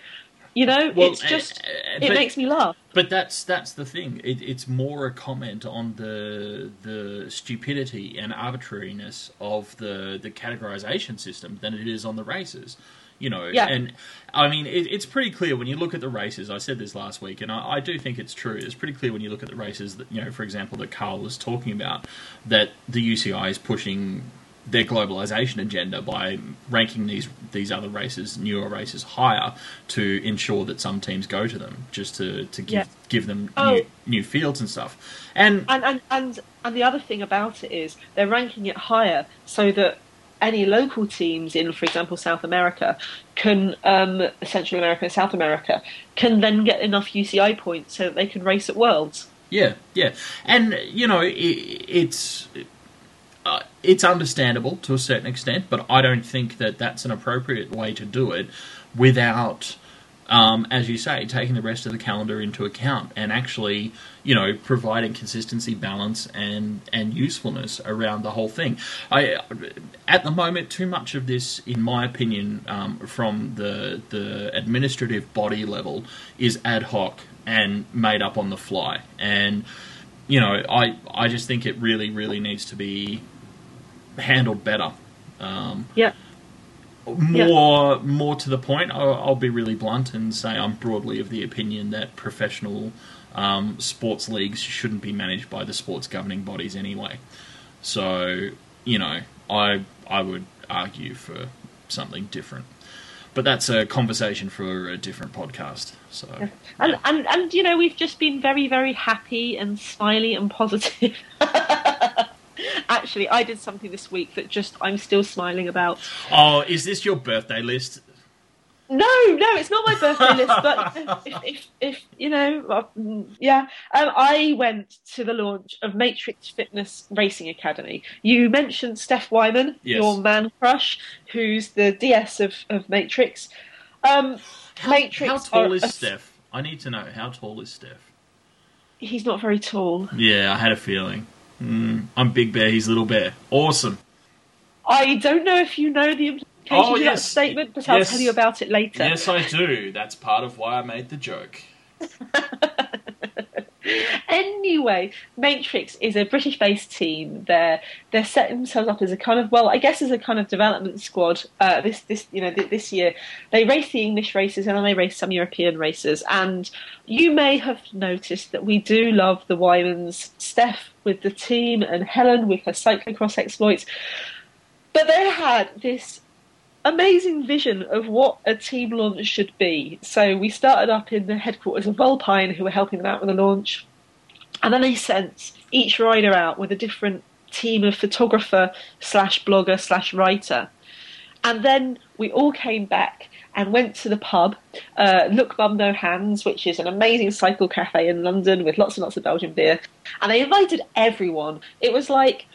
You know, Well, it's just, uh, uh, it but- makes me laugh. But that's that's the thing. It, it's more a comment on the the stupidity and arbitrariness of the the categorization system than it is on the races. You know, Yeah. and I mean, it, it's pretty clear when you look at the races. I said this last week, and I, I do think it's true. It's pretty clear when you look at the races that you know, for example, that Carl was talking about, that the UCI is pushing their globalization agenda by ranking these these other races, newer races, higher to ensure that some teams go to them, just to, to give Yeah. give them Oh. new, new fields and stuff. And And, and and and the other thing about it is they're ranking it higher so that any local teams in, for example, South America, can um, Central America and South America can then get enough UCI points so that they can race at Worlds. Yeah, yeah, and you know it, it's uh, it's understandable to a certain extent, but I don't think that that's an appropriate way to do it without, um, as you say, taking the rest of the calendar into account and actually, you know, providing consistency, balance, and and usefulness around the whole thing. I at the moment too much of this, in my opinion, um, from the the administrative body level is ad hoc and made up on the fly and you know, I I just think it really really needs to be handled better. Um, Yeah. More more to the point, I'll, I'll be really blunt and say I'm broadly of the opinion that professional um, sports leagues shouldn't be managed by the sports governing bodies anyway. So you know, I I would argue for something different. But that's a conversation for a different podcast. So And, and and you know we've just been very very happy and smiley and positive. Actually, I did something this week that just I'm still smiling about. Oh, is this your birthday list? No, no, it's not my birthday list. But if, if, if you know, mm, yeah, um, I went to the launch of Matrix Fitness Racing Academy. You mentioned Steph Wyman, Yes. your man crush, who's the DS of, of Matrix. Um, How, Matrix. how tall is a- Steph? I need to know how tall is Steph. He's not very tall. Yeah, I had a feeling. Mm, I'm Big Bear. He's Little Bear. Awesome. I don't know if you know the implications Oh, of that statement, but I'll Yes. tell you about it later. Yes, I do. That's part of why I made the joke. Anyway, Matrix is a British-based team. They're they're setting themselves up as a kind of well, I guess as a kind of development squad. Uh, this this you know th- this year they race the English races and then they race some European races. And you may have noticed that we do love the Wymans, Steph with the team and Helen with her cyclocross exploits. But they had this amazing vision of what a team launch should be. So we started up in the headquarters of Volpine, who were helping them out with the launch. And then they sent each rider out with a different team of photographer slash blogger slash writer. And then we all came back and went to the pub, uh, Look Mum No Hands, which is an amazing cycle cafe in London with lots and lots of Belgian beer. And they invited everyone. It was like,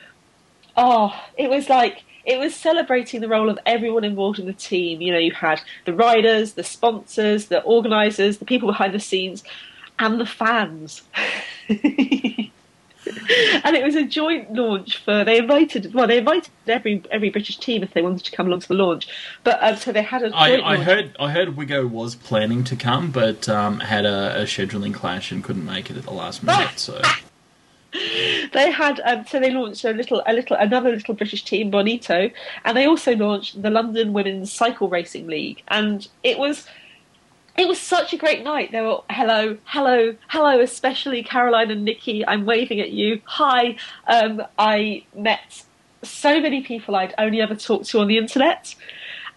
oh, it was like, it was celebrating the role of everyone involved in the team. You know, you had the riders, the sponsors, the organisers, the people behind the scenes, and the fans. and it was a joint launch for they invited well they invited every every British team if they wanted to come along to the launch but um, so they had a I, joint I launch. heard I heard Wigo was planning to come, but um, had a, a scheduling clash and couldn't make it at the last minute. So they had um, so they launched a little a little another little British team Bonito and they also launched the London Women's Cycle Racing League and it was it was such a great night. They were hello, hello, hello, especially Caroline and Nikki. I'm waving at you. Hi. Um, I met so many people I'd only ever talked to on the internet,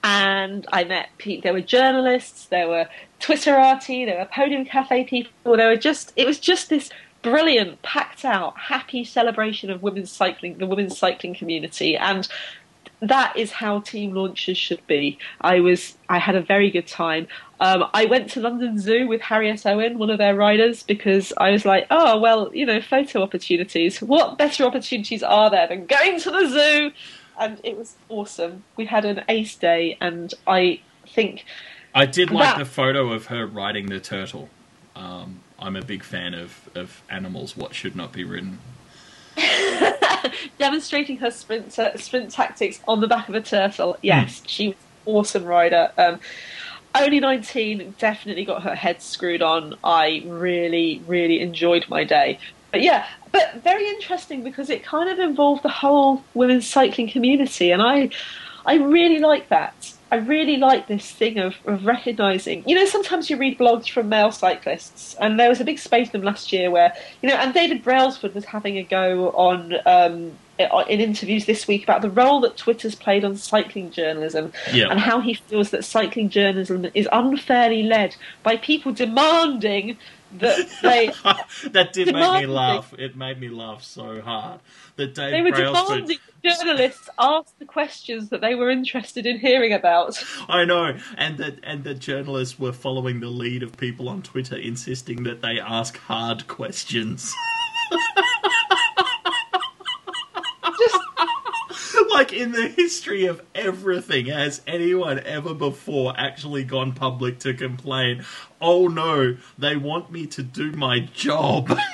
and I met people. There were journalists, there were Twitterati, there were Podium Cafe people. There were just it was just this brilliant, packed out, happy celebration of women's cycling, the women's cycling community, and that is how team launches should be. I was I had a very good time. Um, I went to London Zoo with Harriet Owen, one of their riders, because I was like, oh well, you know, photo opportunities. What better opportunities are there than going to the zoo? And it was awesome. We had an ace day, and I think I did like That- the photo of her riding the turtle. Um, I'm a big fan of, of animals. What should not be ridden. demonstrating her sprint uh, sprint tactics on the back of a turtle. Yes, she was an awesome rider. Um, only 19, definitely got her head screwed on. I really, really enjoyed my day. But yeah, but very interesting because it kind of involved the whole women's cycling community, and I, I really like that. I really like this thing of, of recognising. You know, sometimes you read blogs from male cyclists, and there was a big space them last year where, you know, and David Brailsford was having a go on um, in interviews this week about the role that Twitter's played on cycling journalism Yeah. and how he feels that cycling journalism is unfairly led by people demanding that they that did make me laugh. It made me laugh so hard. That Dave they were Brailsford. demanding journalists ask the questions that they were interested in hearing about. I know, and that and that journalists were following the lead of people on Twitter, insisting that they ask hard questions. like in the history of everything, has anyone ever before actually gone public to complain? Oh no, they want me to do my job.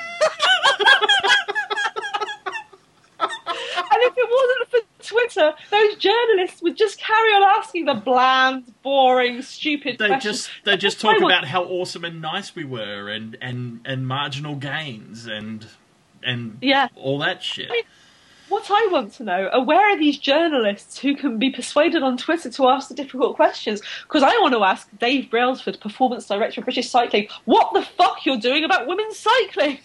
And if it wasn't for Twitter, those journalists would just carry on asking the bland, boring, stupid they questions. just they just talk about how awesome and nice we were, and and and marginal gains, and and Yeah. all that shit. I mean, What I want to know are where are these journalists who can be persuaded on Twitter to ask the difficult questions? Because I want to ask Dave Brailsford, performance director of British Cycling, what the fuck you're doing about women's cycling.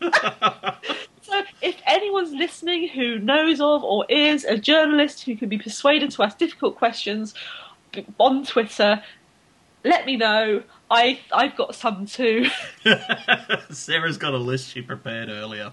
so, if anyone's listening who knows of or is a journalist who can be persuaded to ask difficult questions on Twitter, let me know. I I've got some too. Sarah's got a list she prepared earlier.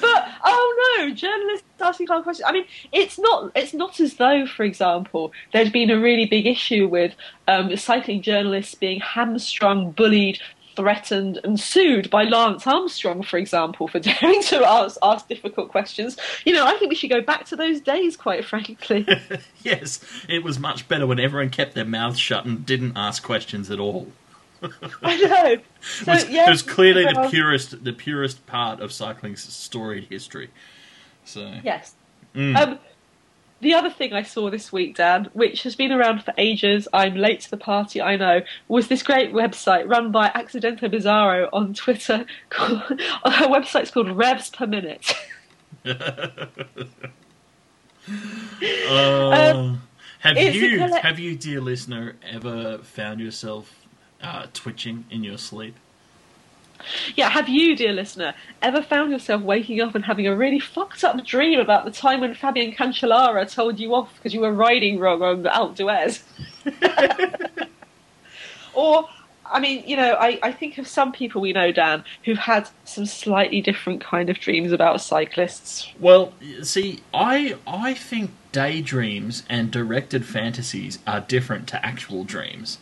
But oh no, journalists asking hard questions. I mean, it's not it's not as though, for example, there's been a really big issue with um, cycling journalists being hamstrung, bullied, threatened, and sued by Lance Armstrong, for example, for daring to ask, ask difficult questions. You know, I think we should go back to those days, quite frankly. yes, it was much better when everyone kept their mouths shut and didn't ask questions at all. I know. So, It was, yeah, it was clearly the purest, the purest part of cycling's storied history. So, Yes. Mm. Um, the other thing I saw this week, Dan, which has been around for ages, I'm late to the party, I know, was this great website run by Accidento Bizarro on Twitter. Called, her website's called Revs Per Minute. Uh, have you, colle- have you, dear listener, ever found yourself uh, twitching in your sleep? Yeah, have you, dear listener, ever found yourself waking up and having a really fucked up dream about the time when Fabian Cancellara told you off because you were riding wrong on the Alpe d'Huez? or, I mean, you know, I, I think of some people we know, Dan, who've had some slightly different kind of dreams about cyclists. Well, see, I I think daydreams and directed fantasies are different to actual dreams,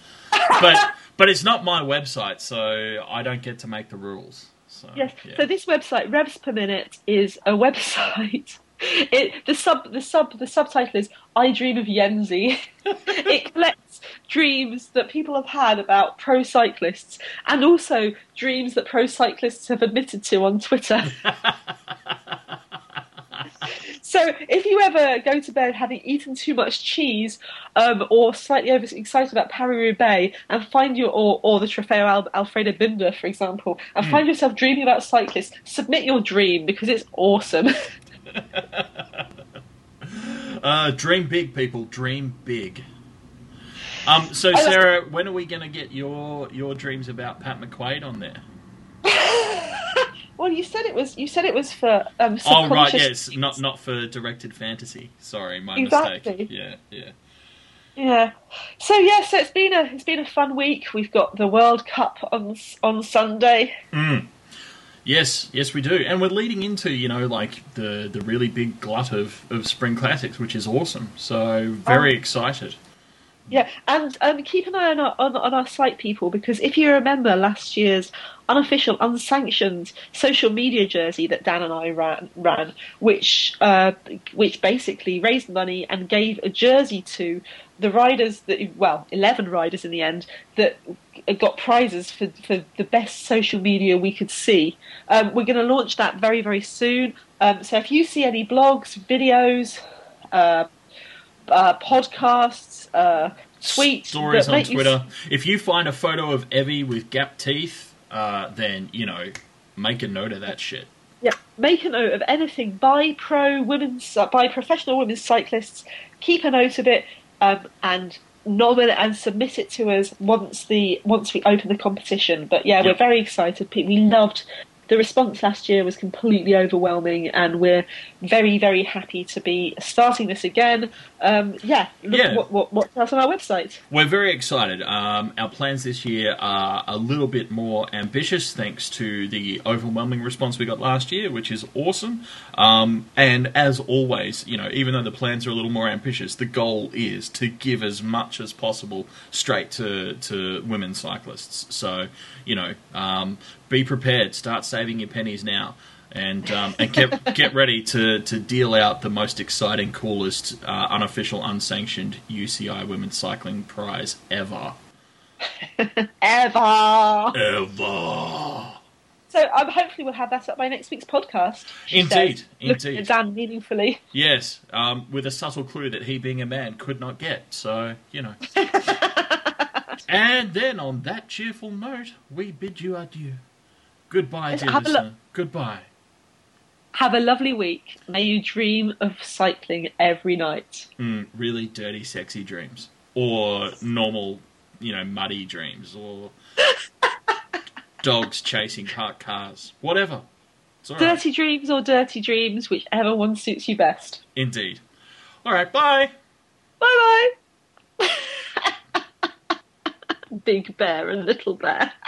but but it's not my website, so I don't get to make the rules. So Yes. yeah. So this website, Revs Per Minute, is a website. It the sub the sub the subtitle is "I Dream of Jensie." it collects dreams that people have had about pro cyclists, and also dreams that pro cyclists have admitted to on Twitter. So, if you ever go to bed having eaten too much cheese, um, or slightly overexcited about Paris Roubaix, and find your or, or the Trofeo Al- Alfredo Binda, for example, and find yourself dreaming about cyclists, submit your dream because it's awesome. Uh, dream big, people. Dream big. Um, so Sarah, when are we going to get your your dreams about Pat McQuaid on there? Well, you said it was you said it was for um, Oh right, yes, not not for directed fantasy. Sorry, my Exactly. mistake. Yeah, yeah. Yeah. So yeah, so it's been a it's been a fun week. We've got the World Cup on on Sunday. Yes, yes, we do, and we're leading into you know like the the really big glut of of spring classics, which is awesome. So very Oh. excited, Yeah, and um, keep an eye on our, on, on our site, people, because if you remember last year's unofficial, unsanctioned social media jersey that Dan and I ran, ran which uh, which basically raised money and gave a jersey to the riders that well, eleven riders in the end that got prizes for for the best social media we could see. Um, we're going to launch that very very soon. Um, so if you see any blogs, videos. Uh, uh, podcasts, uh, tweets, stories on make you Twitter. If you find a photo of Evie with gap teeth, uh, then you know make a note of that shit. Yeah, make a note of anything by pro women's, uh, by professional women's cyclists. Keep a note of it um, and nominate and submit it to us once the once we open the competition. But yeah, we're very excited. We loved the response last year was completely overwhelming, and we're very very happy to be starting this again. Um, yeah, look Yeah. What, what what's else on our website? We're very excited. Um, our plans this year are a little bit more ambitious thanks to the overwhelming response we got last year, which is awesome. Um, and as always, you know, even though the plans are a little more ambitious, the goal is to give as much as possible straight to, to women cyclists. So, you know, um, be prepared. Start saving your pennies now. And um, and get get ready to, to deal out the most exciting, coolest, uh, unofficial, unsanctioned UCI Women's Cycling Prize ever. Ever. Ever. So um, hopefully we'll have that up by next week's podcast. Indeed, says, indeed. Dan meaningfully. Yes, um, with a subtle clue that he, being a man, could not get. So, you know. and then, on that cheerful note, we bid you adieu. Goodbye, dear have listener. look. Goodbye. Have a lovely week. May you dream of cycling every night. Mm, really dirty, sexy dreams. Or normal, you know, muddy dreams. Or dogs chasing parked cars. Whatever. It's all right. Dirty dreams or dirty dreams, whichever one suits you best. Indeed. All right, bye. Bye bye. Big bear and little bear.